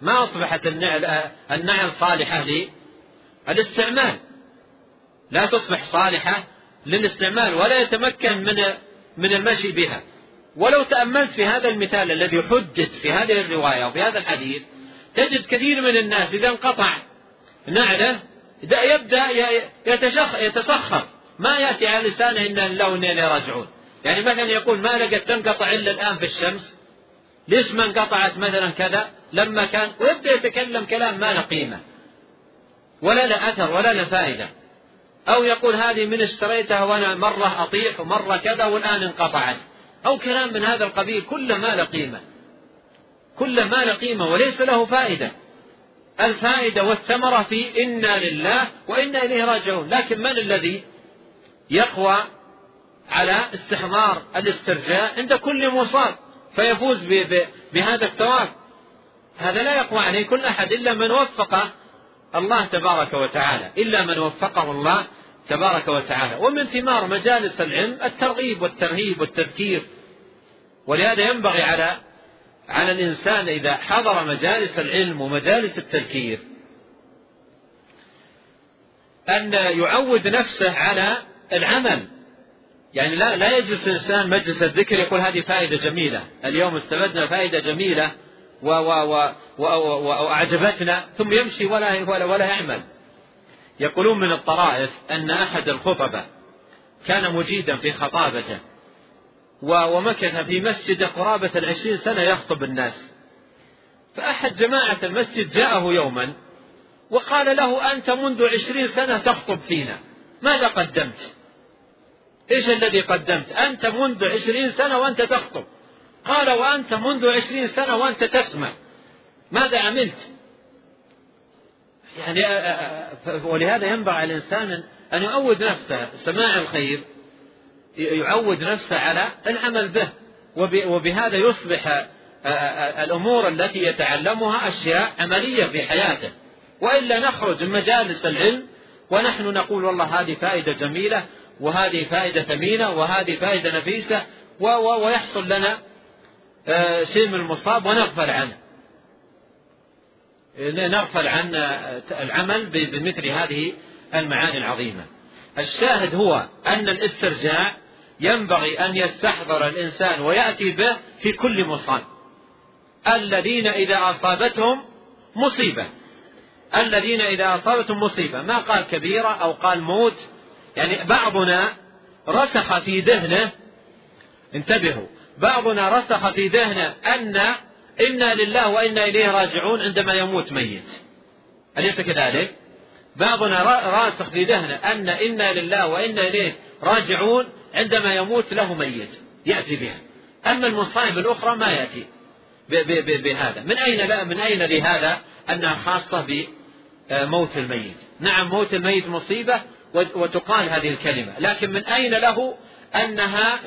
ما أصبحت النعل النعل صالحة للاستعمال لا تصبح صالحة للاستعمال ولا يتمكن من من المشي بها. ولو تأملت في هذا المثال الذي حدد في هذه الرواية وفي هذا الحديث تجد كثير من الناس إذا انقطع نعله يبدأ يتسخر. ما يأتي على لسانه إن الله وإنا راجعون يعني مثلا يقول ما لقت تنقطع إلا الآن في الشمس. ليش ما انقطعت مثلا كذا؟ لما كان ويبدأ يتكلم كلام ما له قيمة. ولا له أثر ولا له فائدة. أو يقول هذه من اشتريتها وأنا مرة أطيح ومرة كذا والآن انقطعت. أو كلام من هذا القبيل كله ما له قيمة. كل ما له قيمة وليس له فائدة. الفائدة والثمرة في إنا لله وإنا إليه راجعون. لكن من الذي يقوى على استحضار الاسترجاع عند كل مصاب فيفوز بهذا الثواب هذا لا يقوى عليه كل أحد إلا من وفق الله تبارك وتعالى. إلا من وفقه الله تبارك وتعالى. ومن ثمار مجالس العلم الترغيب والترهيب والتذكير. ولهذا ينبغي على على الإنسان إذا حضر مجالس العلم ومجالس التذكير أن يعود نفسه على العمل. يعني لا لا يجلس الإنسان مجلس الذكر يقول هذه فائدة جميلة. اليوم استفدنا فائدة جميلة و و و وأعجبتنا ثم يمشي ولا ولا, ولا يعمل. يقولون من الطرائف أن أحد الخطبة كان مجيدا في خطابته. ومكث في مسجد قرابة العشرين سنة يخطب الناس. فأحد جماعة المسجد جاءه يوما وقال له أنت منذ عشرين سنة تخطب فينا. ماذا قدمت؟ إيش الذي قدمت؟ أنت منذ عشرين سنة وأنت تخطب. قال وأنت منذ عشرين سنة وأنت تسمع. ماذا عملت؟ يعني ولهذا ينبغي على الإنسان أن يعود نفسه سماع الخير يعود نفسه على العمل به. وبهذا يصبح الأمور التي يتعلمها أشياء عملية في حياته. وإلا نخرج من مجالس العلم ونحن نقول والله هذه فائدة جميلة وهذه فائدة ثمينة وهذه فائدة نفيسة ويحصل لنا شيء من المصاب ونغفل عنه. نغفل عن العمل بمثل هذه المعاني العظيمة. الشاهد هو أن الاسترجاع ينبغي أن يستحضر الإنسان ويأتي به في كل مصاب الذين إذا أصابتهم مصيبة. الذين إذا أصابتهم مصيبة. ما قال كبيرة أو قال موت. يعني بعضنا رسخ في ذهنه. انتبهوا. بعضنا رسخ في ذهنه أن إنا لله وإنا إليه راجعون عندما يموت ميت. أليس كذلك؟ بعضنا راسخ في ذهنه أن إنا لله وإنا إليه راجعون عندما يموت له ميت يأتي بها. أما المصائب الأخرى ما يأتي بهذا. من أين لا من أين لهذا أنها خاصة بموت الميت؟ نعم موت الميت مصيبة وتقال هذه الكلمة. لكن من أين له أنها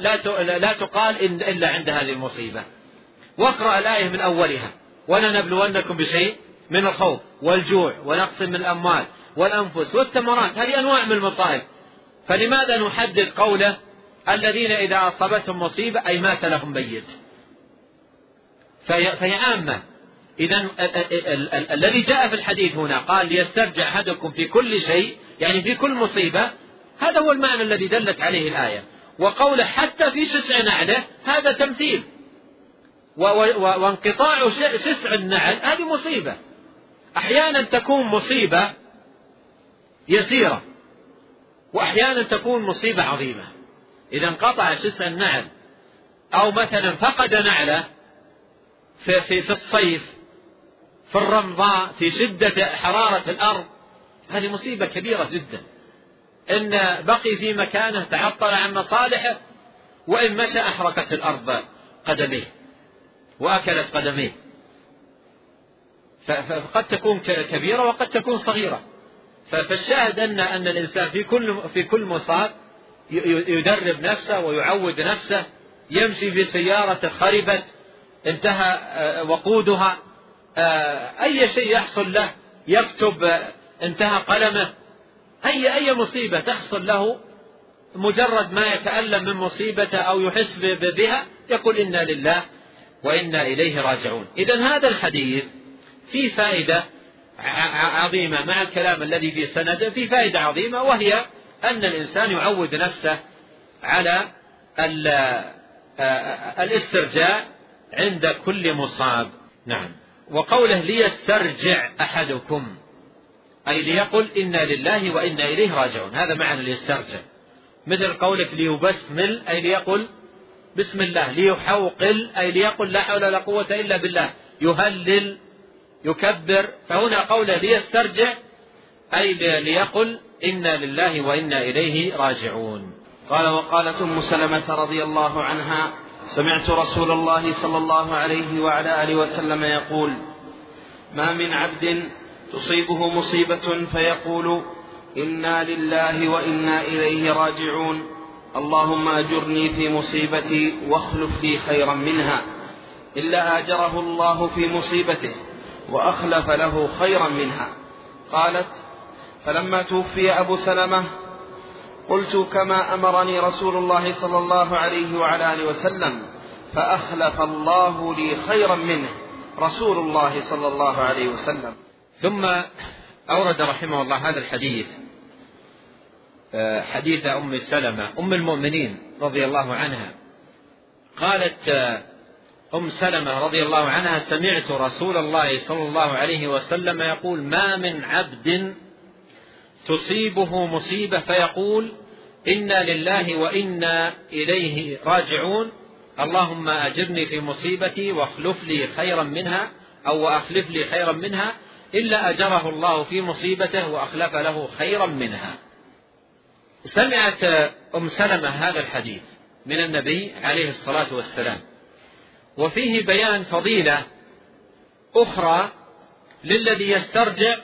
لا تقال إلا عند هذه المصيبة؟ واقرأ الآية من أولها. ولنبلونكم بشيء من الخوف والجوع ونقص من الأموال والأنفس والثمرات. هذه أنواع من المصائب. فلماذا نحدد قوله الذين إذا أصابتهم مصيبة أي مات لهم ميت فهي عامة. إذا الذي جاء في الحديث هنا قال ليسترجع أحدكم في كل شيء يعني في كل مصيبة هذا هو المعنى الذي دلت عليه الآية. وقوله حتى في شسع نعله هذا تمثيل. وانقطاع شسع النعل هذه مصيبة. أحيانا تكون مصيبة يسيرة وأحيانا تكون مصيبة عظيمة. إذا انقطع شسع النعل أو مثلا فقد نعله في, في, في الصيف في الرمضاء في شدة حرارة الأرض هذه مصيبة كبيرة جدا. إن بقي في مكانه تعطل عن مصالحه وإن مشى أحرقت الأرض قدميه وأكلت قدميه. فقد تكون كبيرة وقد تكون صغيرة. فالشاهد أن أن الإنسان في كل في كل مصاب يدرب نفسه ويعود نفسه يمشي في سيارة خربت انتهى آه، وقودها آه، أي شيء يحصل له يكتب آه، انتهى قلمه. أي أي مصيبة تحصل له مجرد ما يتألم من مصيبته أو يحس بها يقول إنا لله وإنا إليه راجعون. إذا هذا الحديث فيه فائدة عظيمة مع الكلام الذي في سنده في فائدة عظيمة وهي أن الإنسان يعود نفسه على الاسترجاع عند كل مصاب. نعم. وقوله ليسترجع أحدكم أي ليقل إنا لله وإنا إليه راجعون. هذا معنى ليسترجع. مثل قولك ليبسمل أي ليقل بسم الله. ليحوقل أي ليقل لا حول ولا قوة إلا بالله. يهلل يكبر. فهنا قوله ليسترجع أي ليقل إنا لله وإنا إليه راجعون. قال وقالت أم سلمة رضي الله عنها سمعت رسول الله صلى الله عليه وعلى آله وسلم يقول ما من عبد تصيبه مصيبة فيقول إنا لله وإنا إليه راجعون. اللهم أجرني في مصيبتي واخلف لي خيرا منها. إلا آجره الله في مصيبته وأخلف له خيرا منها. قالت فلما توفي أبو سلمة قلت كما أمرني رسول الله صلى الله عليه وعلى آله وسلم فأخلف الله لي خيرا منه رسول الله صلى الله عليه وسلم. ثم أورد رحمه الله هذا الحديث آه، حديث أم سلمة أم المؤمنين رضي الله عنها. قالت آه، أم سلمة رضي الله عنها سمعت رسول الله صلى الله عليه وسلم يقول ما من عبد تصيبه مصيبة فيقول إنا لله وإنا إليه راجعون. اللهم أجرني في مصيبتي واخلف لي خيرا منها أو أخلف لي خيرا منها إلا أجره الله في مصيبته وأخلف له خيرا منها. سمعت أم سلمة هذا الحديث من النبي عليه الصلاة والسلام. وفيه بيان فضيلة أخرى للذي يسترجع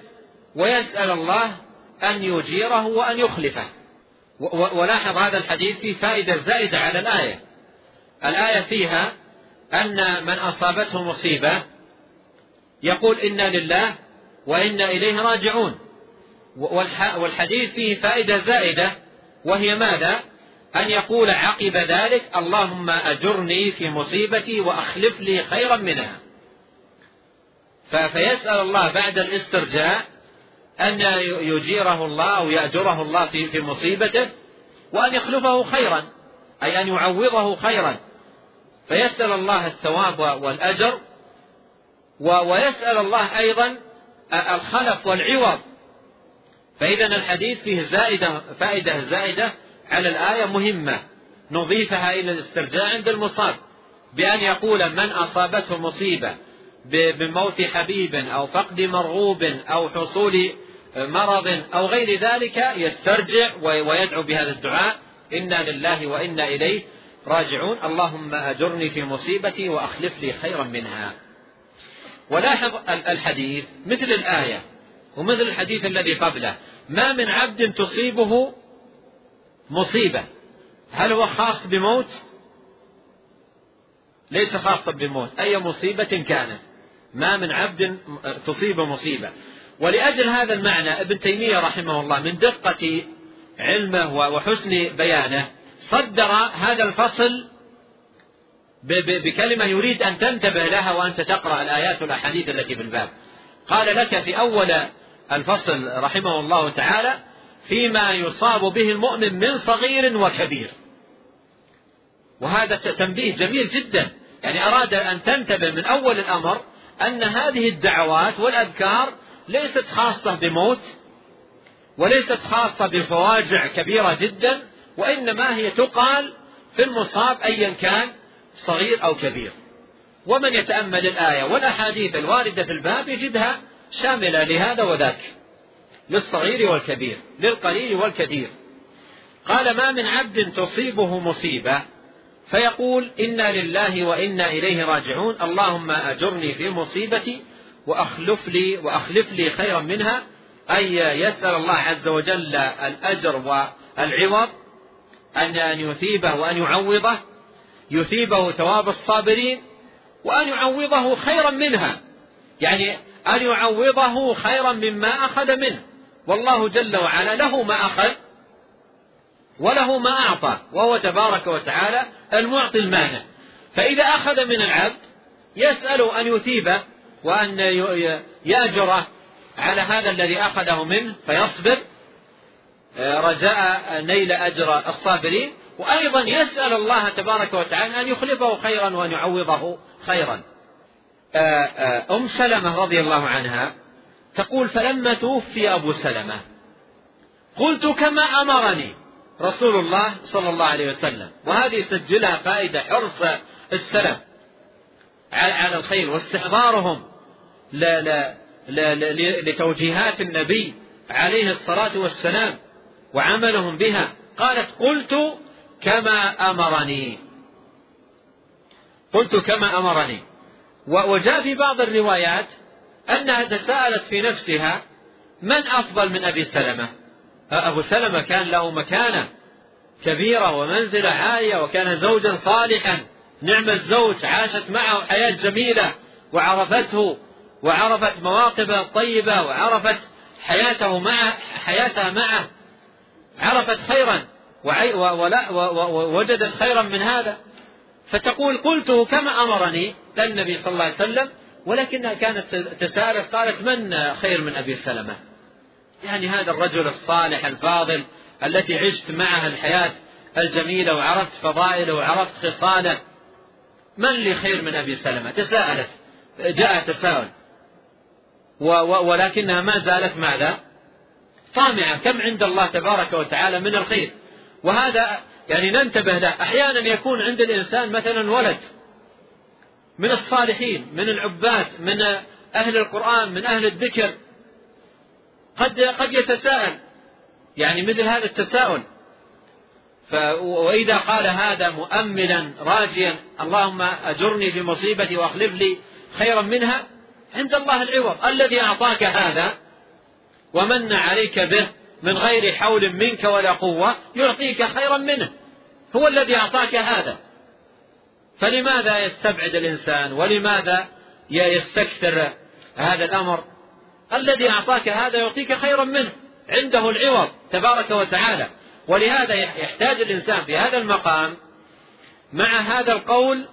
ويسأل الله أن يجيره وأن يخلفه. ولاحظ هذا الحديث فيه فائدة زائدة على الآية. الآية فيها أن من أصابته مصيبة يقول إنا لله وإنا إليه راجعون. والحديث فيه فائدة زائدة وهي ماذا؟ أن يقول عقب ذلك اللهم أجرني في مصيبتي وأخلف لي خيرا منها. فيسأل الله بعد الاسترجاع أن يجيره الله أو يأجره الله في في مصيبته وأن يخلفه خيرا أي أن يعوضه خيرا. فيسأل الله الثواب والأجر ويسأل الله أيضا الخلف والعوض. فإذا الحديث فيه زائدة فائدة زائدة على الآية مهمة. نضيفها إلى الاسترجاع عند المصاب. بأن يقول من أصابته مصيبة بموت حبيب أو فقد مرغوب أو حصول مرض أو غير ذلك يسترجع ويدعو بهذا الدعاء. إنا لله وإنا إليه راجعون. اللهم أجرني في مصيبتي وأخلف لي خيرا منها. ولاحظ الحديث مثل الآية ومثل الحديث الذي قبله. ما من عبد تصيبه مصيبة. هل هو خاص بموت؟ ليس خاصا بموت أي مصيبة كانت. ما من عبد تصيب مصيبة. ولأجل هذا المعنى ابن تيمية رحمه الله من دقة علمه وحسن بيانه صدر هذا الفصل بكلمة يريد أن تنتبه لها وأنت تقرأ الآيات والأحاديث التي في الباب. قال لك في أول الفصل رحمه الله تعالى فيما يصاب به المؤمن من صغير وكبير. وهذا تنبيه جميل جدا. يعني أراد أن تنتبه من أول الأمر أن هذه الدعوات والأذكار ليست خاصة بموت وليست خاصة بفواجع كبيرة جدا وإنما هي تقال في المصاب أيا كان صغير أو كبير. ومن يتأمل الآية والأحاديث الواردة في الباب يجدها شاملة لهذا وذاك للصغير والكبير للقليل والكثير قال ما من عبد تصيبه مصيبة؟ فيقول إنا لله وإنا إليه راجعون. اللهم أجرني في مصيبتي وأخلف لي وأخلف لي خيرا منها أي يسأل الله عز وجل الأجر والعوض أن يثيبه وأن يعوضه يثيبه ثواب الصابرين وأن يعوضه خيرا منها. يعني أن يعوضه خيرا مما أخذ منه. والله جل وعلا له ما أخذ وله ما أعطى وهو تبارك وتعالى المعطي المانع. فإذا أخذ من العبد يسأل أن يثيبه وأن يأجره على هذا الذي أخذه منه فيصبر. آه، رجاء نيل أجر الصابرين. وأيضا يسأل الله تبارك وتعالى أن يخلفه خيرا وأن يعوضه خيرا. آه، آه، أم سلمة رضي الله عنها تقول فلما توفي أبو سلمة قلت كما أمرني رسول الله صلى الله عليه وسلم. وهذه يسجلها فائدة حرص السلف على الخير واستحضارهم. لا لا لا لتوجيهات النبي عليه الصلاة والسلام وعملهم بها. قالت قلت كما أمرني. قلت كما أمرني. وجاء في بعض الروايات أنها تساءلت في نفسها من أفضل من أبي سلمة. أبو سلمة كان له مكانة كبيرة ومنزلة عالية وكان زوجا صالحا. نعم الزوج عاشت معه حياة جميلة وعرفته وعرفت مواقفه الطيبة وعرفت حياته معه حياتها معه. عرفت خيرا ووجدت خيرا من هذا. فتقول قلته كما أمرني النبي صلى الله عليه وسلم ولكنها كانت تساءلت قالت من خير من أبي سلمة؟ يعني هذا الرجل الصالح الفاضل التي عشت معها الحياة الجميلة وعرفت فضائله وعرفت خصاله. من لي خير من أبي سلمة؟ تساءلت جاء تساؤل. ولكنها ما زالت ماذا؟ طامعة كم عند الله تبارك وتعالى من الخير. وهذا يعني ننتبه له. أحيانا يكون عند الإنسان مثلا ولد من الصالحين من العباد من أهل القرآن من أهل الذكر قد قد يتساءل. يعني مثل هذا التساؤل. وإذا قال هذا مؤملا راجيا اللهم أجرني في مصيبتي وأخلف لي خيرا منها عند الله العوض. الذي أعطاك هذا ومن عليك به من غير حول منك ولا قوة يعطيك خيرا منه. هو الذي أعطاك هذا. فلماذا يستبعد الإنسان ولماذا يستكثر هذا الأمر؟ الذي أعطاك هذا يعطيك خيرا منه. عنده العوض تبارك وتعالى. ولهذا يحتاج الإنسان في هذا المقام مع هذا القول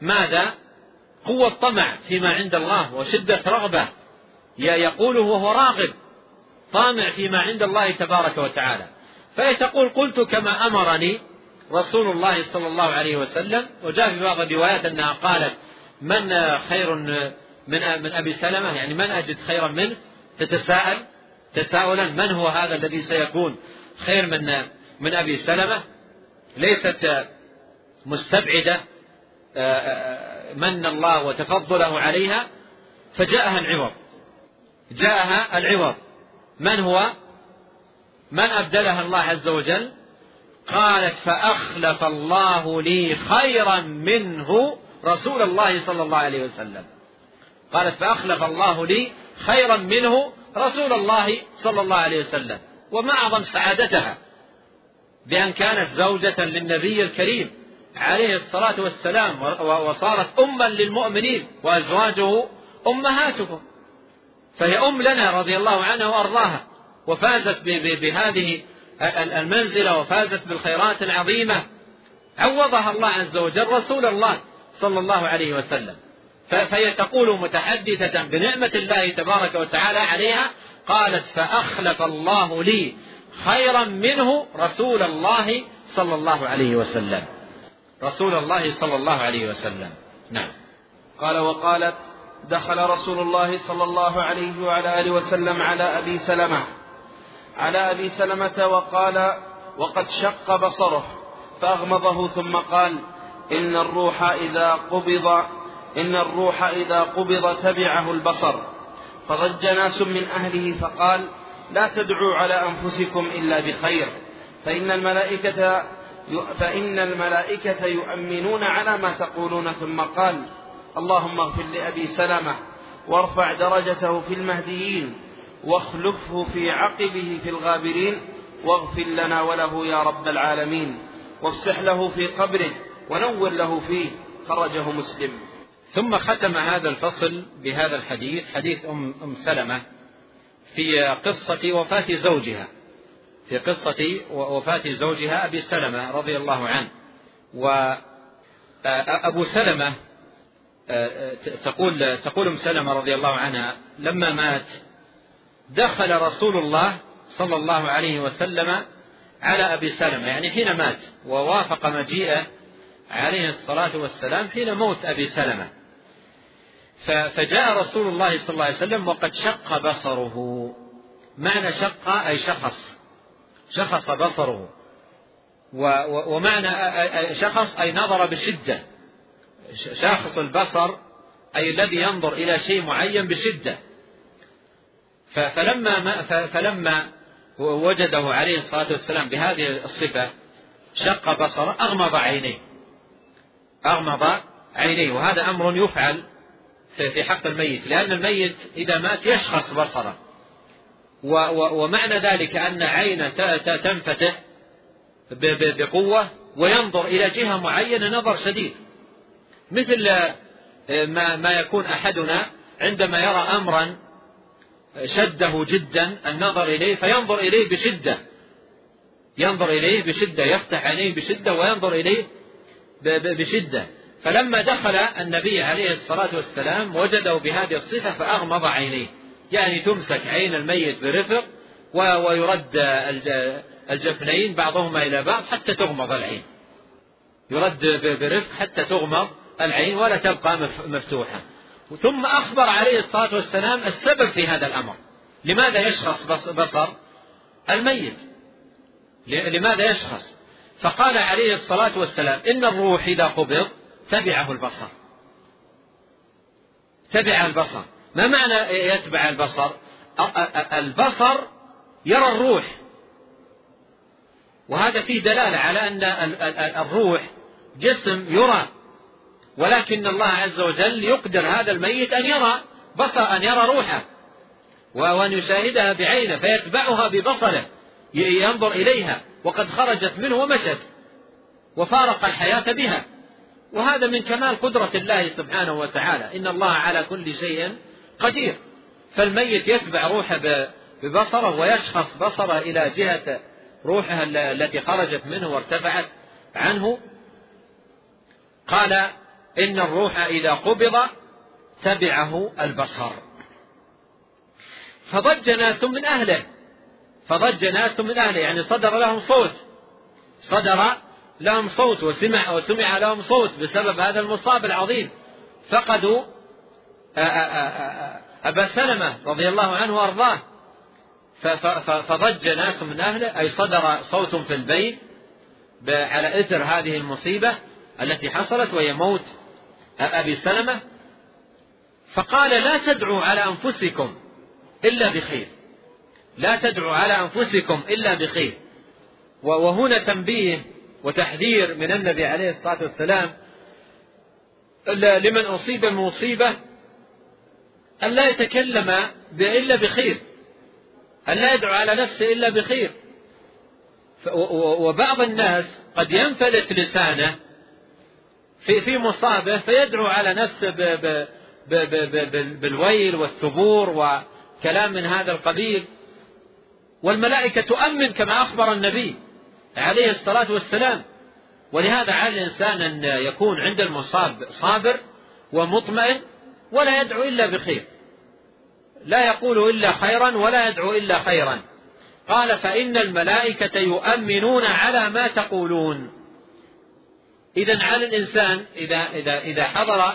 ماذا؟ قوة طمع فيما عند الله وشدة رغبة يقوله وهو راغب طامع فيما عند الله تبارك وتعالى. فهي تقول قلت كما أمرني رسول الله صلى الله عليه وسلم وجاء في بعض الروايات أنها قالت من خير من من أبي سلمة يعني من أجد خيرا منه؟ تتساءل؟ تساؤلا؟ من هو هذا الذي سيكون خير من من أبي سلمة؟ ليست مستبعدة آه، آه، من الله وتفضله عليها فجاءها العوض. جاءها العوض. من هو؟ من أبدلها الله عز وجل؟ قالت فأخلف الله لي خيرا منه رسول الله صلى الله عليه وسلم. قالت فأخلف الله لي خيرا منه رسول الله صلى الله عليه وسلم. وما أعظم سعادتها بأن كانت زوجة للنبي الكريم. عليه الصلاة والسلام وصارت أما للمؤمنين وأزواجه أمهاتكم. فهي أم لنا رضي الله عنها وأرضاها وفازت بهذه المنزلة وفازت بالخيرات العظيمة. عوضها الله عز وجل رسول الله صلى الله عليه وسلم. فهي تقول متحدثة بنعمة الله تبارك وتعالى عليها قالت فأخلف الله لي خيرا منه رسول الله صلى الله عليه وسلم. رسول الله صلى الله عليه وسلم. نعم. قال وقالت دخل رسول الله صلى الله عليه وعلى آله وسلم على أبي سلمة. على أبي سلمة وقال وقد شق بصره فأغمضه ثم قال إن الروح إذا قبض إن الروح إذا قبض تبعه البصر. فضج ناس من أهله فقال لا تدعوا على أنفسكم إلا بخير فإن الملائكة فإن الملائكة يؤمنون على ما تقولون ثم قال اللهم اغفر لأبي سلمة وارفع درجته في المهديين واخلفه في عقبه في الغابرين واغفر لنا وله يا رب العالمين وافسح له في قبره ونور له فيه خرجه مسلم. ثم ختم هذا الفصل بهذا الحديث حديث أم, أم سلمة في قصة وفاة زوجها. في قصة وفاة زوجها أبي سلمة رضي الله عنه. وأبو سلمة تقول تقول أم سلمة رضي الله عنها لما مات دخل رسول الله صلى الله عليه وسلم على أبي سلمة يعني حين مات ووافق مجيئه عليه الصلاة والسلام حين موت أبي سلمة. فجاء رسول الله صلى الله عليه وسلم وقد شق بصره. معنى شق أي شخص؟ شخص بصره. ومعنى شخص أي نظر بشدة. شاخص البصر أي الذي ينظر إلى شيء معين بشدة. فلما فلما وجده عليه الصلاة والسلام بهذه الصفة شق بصره أغمض عينيه. أغمض عينيه. وهذا أمر يفعل في حق الميت. لأن الميت إذا مات يشخص بصره. ومعنى ذلك أن عينه تنفتح بقوة وينظر إلى جهة معينة نظر شديد. مثل ما ما يكون أحدنا عندما يرى أمرا شده جدا النظر إليه فينظر إليه بشدة. ينظر إليه بشدة يفتح عينيه بشدة وينظر إليه بشدة. فلما دخل النبي عليه الصلاة والسلام وجده بهذه الصفة فأغمض عينيه. يعني تمسك عين الميت برفق ويرد الجفنين بعضهما إلى بعض حتى تغمض العين. يرد برفق حتى تغمض العين ولا تبقى مفتوحة. ثم أخبر عليه الصلاة والسلام السبب في هذا الأمر. لماذا يشخص بصر الميت؟ لماذا يشخص؟ فقال عليه الصلاة والسلام إن الروح إذا قبض تبعه البصر. تبع البصر. ما معنى يتبع البصر؟ البصر يرى الروح. وهذا فيه دلالة على أن الروح جسم يرى ولكن الله عز وجل يقدر هذا الميت أن يرى بصر أن يرى روحه. وأن يشاهدها بعينه فيتبعها ببصره ينظر إليها وقد خرجت منه ومشت وفارق الحياة بها. وهذا من كمال قدرة الله سبحانه وتعالى. إن الله على كل شيء قدير. فالميت يتبع روحه ببصره ويشخص بصره إلى جهة روحها التي خرجت منه وارتفعت عنه. قال إن الروح إذا قبض تبعه البصر. فضج ناس من أهله. فضج ناس من أهله يعني صدر لهم صوت. صدر لهم صوت وسمع وسمع لهم صوت بسبب هذا المصاب العظيم. فقدوا أبا سلمة رضي الله عنه وأرضاه. فضج ناس من أهله أي صدر صوت في البيت على إثر هذه المصيبة التي حصلت وهي موت أبي سلمة. فقال لا تدعوا على أنفسكم إلا بخير. لا تدعوا على أنفسكم إلا بخير. وهنا تنبيه وتحذير من النبي عليه الصلاة والسلام لمن أصيب بمصيبة أن لا يتكلم إلا بخير أن لا يدعو على نفسه إلا بخير. وبعض الناس قد ينفلت لسانه في في مصابه فيدعو على نفسه بالويل والثبور وكلام من هذا القبيل. والملائكة تؤمن كما أخبر النبي عليه الصلاة والسلام. ولهذا على الإنسان أن يكون عند المصاب صابر ومطمئن ولا يدعو إلا بخير. لا يقول إلا خيرا ولا يدعو إلا خيرا. قال فإن الملائكة يؤمنون على ما تقولون. إذا على الإنسان إذا إذا إذا حضر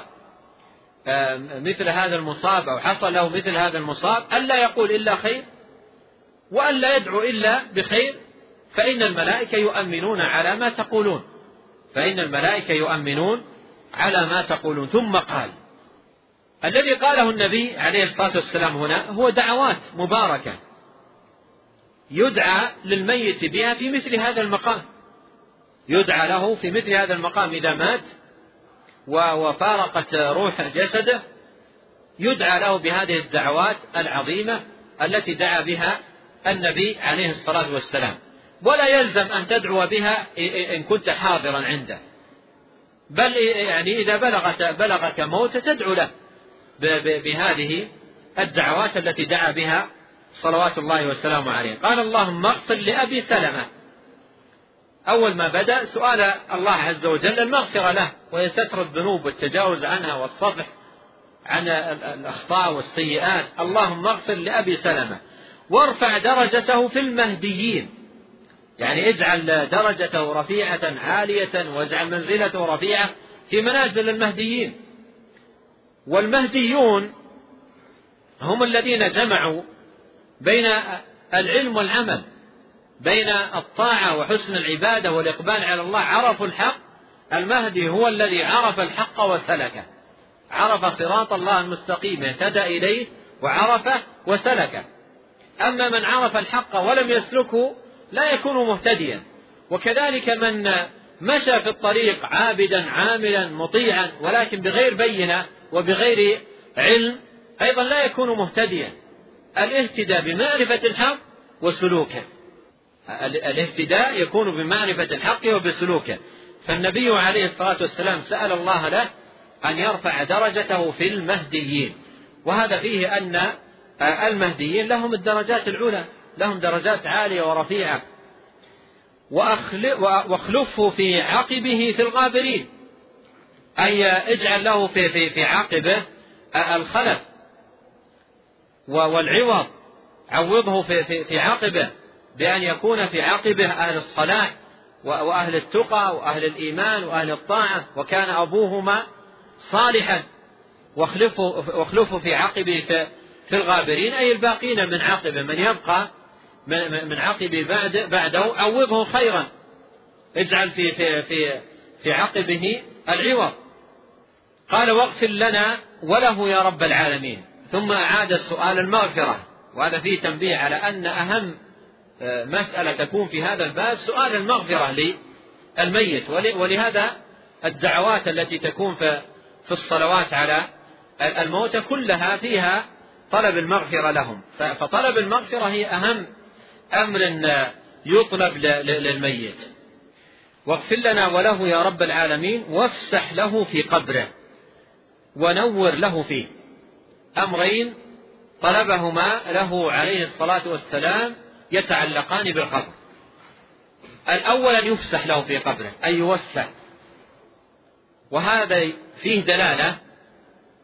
مثل هذا المصاب أو حصل له مثل هذا المصاب ألا يقول إلا خير وألا يدعو إلا بخير فإن الملائكة يؤمنون على ما تقولون. فإن الملائكة يؤمنون على ما تقولون. ثم قال الذي قاله النبي عليه الصلاة والسلام هنا هو دعوات مباركة. يدعى للميت بها في مثل هذا المقام. يدعى له في مثل هذا المقام إذا مات وفارقت روح جسده. يدعى له بهذه الدعوات العظيمة التي دعا بها النبي عليه الصلاة والسلام. ولا يلزم أن تدعو بها إن كنت حاضرا عنده. بل يعني إذا بلغت بلغك موت تدعو له. بهذه الدعوات التي دعا بها صلوات الله وسلامه عليه. قال اللهم اغفر لأبي سلمة. أول ما بدأ سؤال الله عز وجل المغفرة له وهي ستر الذنوب والتجاوز عنها والصفح عن الأخطاء والسيئات. اللهم اغفر لأبي سلمة وارفع درجته في المهديين. يعني اجعل درجته رفيعة عالية واجعل منزلته رفيعة في منازل المهديين. والمهديون هم الذين جمعوا بين العلم والعمل بين الطاعة وحسن العبادة والإقبال على الله. عرفوا الحق المهدي هو الذي عرف الحق وسلكه. عرف صراط الله المستقيم اهتدى إليه وعرفه وسلكه. أما من عرف الحق ولم يسلكه لا يكون مهتديا. وكذلك من مشى في الطريق عابدا عاملا مطيعا ولكن بغير بينة وبغير علم أيضا لا يكون مهتديا. الاهتداء بمعرفة الحق وسلوكه. الاهتداء يكون بمعرفة الحق وبسلوكه. فالنبي عليه الصلاة والسلام سأل الله له أن يرفع درجته في المهديين. وهذا فيه أن المهديين لهم الدرجات العلى لهم درجات عالية ورفيعة. واخلفه في عقبه في الغابرين. أي اجعل له في في في عقبه الخلف والعوض. عوضه في في في عقبه بأن يكون في عقبه أهل الصلاح وأهل التقى وأهل الإيمان وأهل الطاعة. وكان أبوهما صالحا. واخلفه واخلفه في عقبه في, في الغابرين أي الباقين من عقبه. من يبقى من عقبه بعد بعده عوضه خيرا. اجعل في في في في عقبه العوض. قال واغفر لنا وله يا رب العالمين. ثم أعاد السؤال المغفرة. وهذا فيه تنبيه على أن أهم آه، مسألة تكون في هذا الباب سؤال المغفرة للميت. ولهذا الدعوات التي تكون في الصلوات على الموتى كلها فيها طلب المغفرة لهم. فطلب المغفرة هي أهم أمر يطلب للميت. واغفر لنا وله يا رب العالمين وافسح له في قبره. ونور له فيه. أمرين طلبهما له عليه الصلاة والسلام يتعلقان بالقبر. الأول أن يفسح له في قبره أن يوسع. وهذا فيه دلالة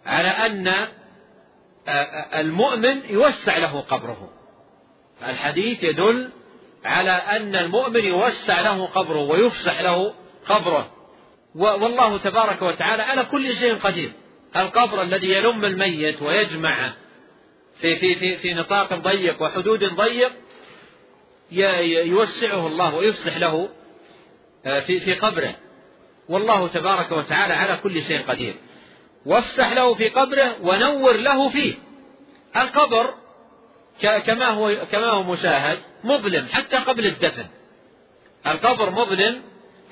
على أن المؤمن يوسع له قبره. الحديث يدل على أن المؤمن يوسع له قبره ويفسح له قبره. والله تبارك وتعالى على كل شيء قدير. القبر الذي يلم الميت ويجمعه في في في في نطاق ضيق وحدود ضيق يوسعه الله ويفسح له آه، في في قبره. والله تبارك وتعالى على كل شيء قدير. وافسح له في قبره ونور له فيه. القبر كما هو كما هو مشاهد مظلم حتى قبل الدفن. القبر مظلم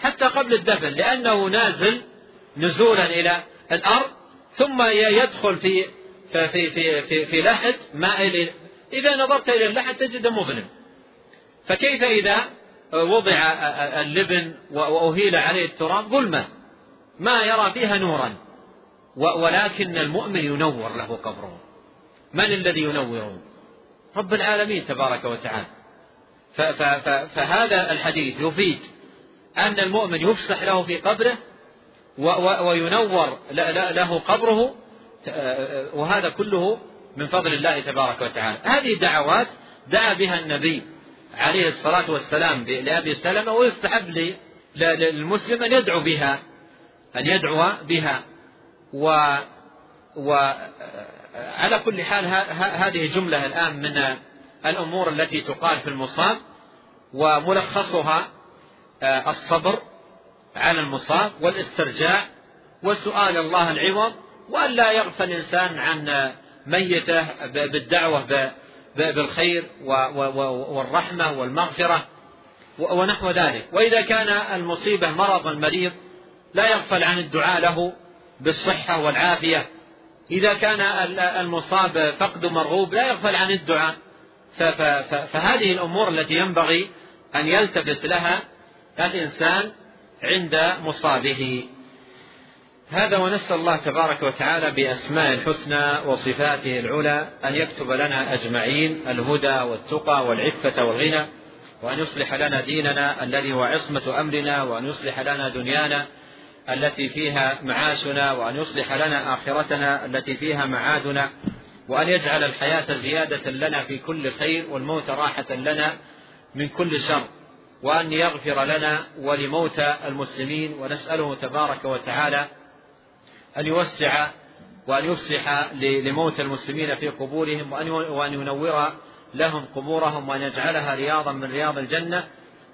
حتى قبل الدفن لأنه نازل نزولا إلى الأرض ثم يدخل في في في في, في لحد مائل إذا نظرت إلى اللحد تجده مظلم. فكيف إذا وضع اللبن وأهيل عليه التراب ظلمة. ما يرى فيها نورا. ولكن المؤمن ينور له قبره. من الذي ينوره؟ رب العالمين تبارك وتعالى. فهذا الحديث يفيد أن المؤمن يفسح له في قبره وينور له قبره وهذا كله من فضل الله تبارك وتعالى. هذه دعوات دعا بها النبي عليه الصلاة والسلام لأبي سلمة ويستحب للمسلم أن يدعو بها أن يدعو بها. و وعلى كل حال هذه جملة الآن من الأمور التي تقال في المصاب وملخصها آه، الصبر. على المصاب والاسترجاع وسؤال الله العوض وألا يغفل الإنسان عن ميته بالدعوة بالخير والرحمة والمغفرة ونحو ذلك. وإذا كان المصيبة مرض المريض لا يغفل عن الدعاء له بالصحة والعافية. إذا كان المصاب فقد مرغوب لا يغفل عن الدعاء. فهذه الأمور التي ينبغي أن يلتفت لها الإنسان عند مصابه. هذا ونسأل الله تبارك وتعالى بأسماء الحسنى وصفاته العلى أن يكتب لنا أجمعين الهدى والتقى والعفة والغنى وأن يصلح لنا ديننا الذي هو عصمة أمرنا وأن يصلح لنا دنيانا التي فيها معاشنا وأن يصلح لنا آخرتنا التي فيها معادنا وأن يجعل الحياة زيادة لنا في كل خير والموت راحة لنا من كل شر. وأن يغفر لنا ولموتى المسلمين ونسأله تبارك وتعالى أن يوسع وأن يفسح لموتى المسلمين في قبورهم وأن ينور لهم قبورهم وأن يجعلها رياضا من رياض الجنة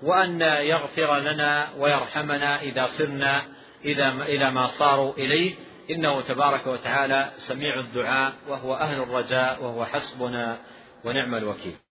وأن يغفر لنا ويرحمنا إذا صرنا إذا إلى ما صاروا إليه. إنه تبارك وتعالى سميع الدعاء وهو أهل الرجاء وهو حسبنا ونعم الوكيل.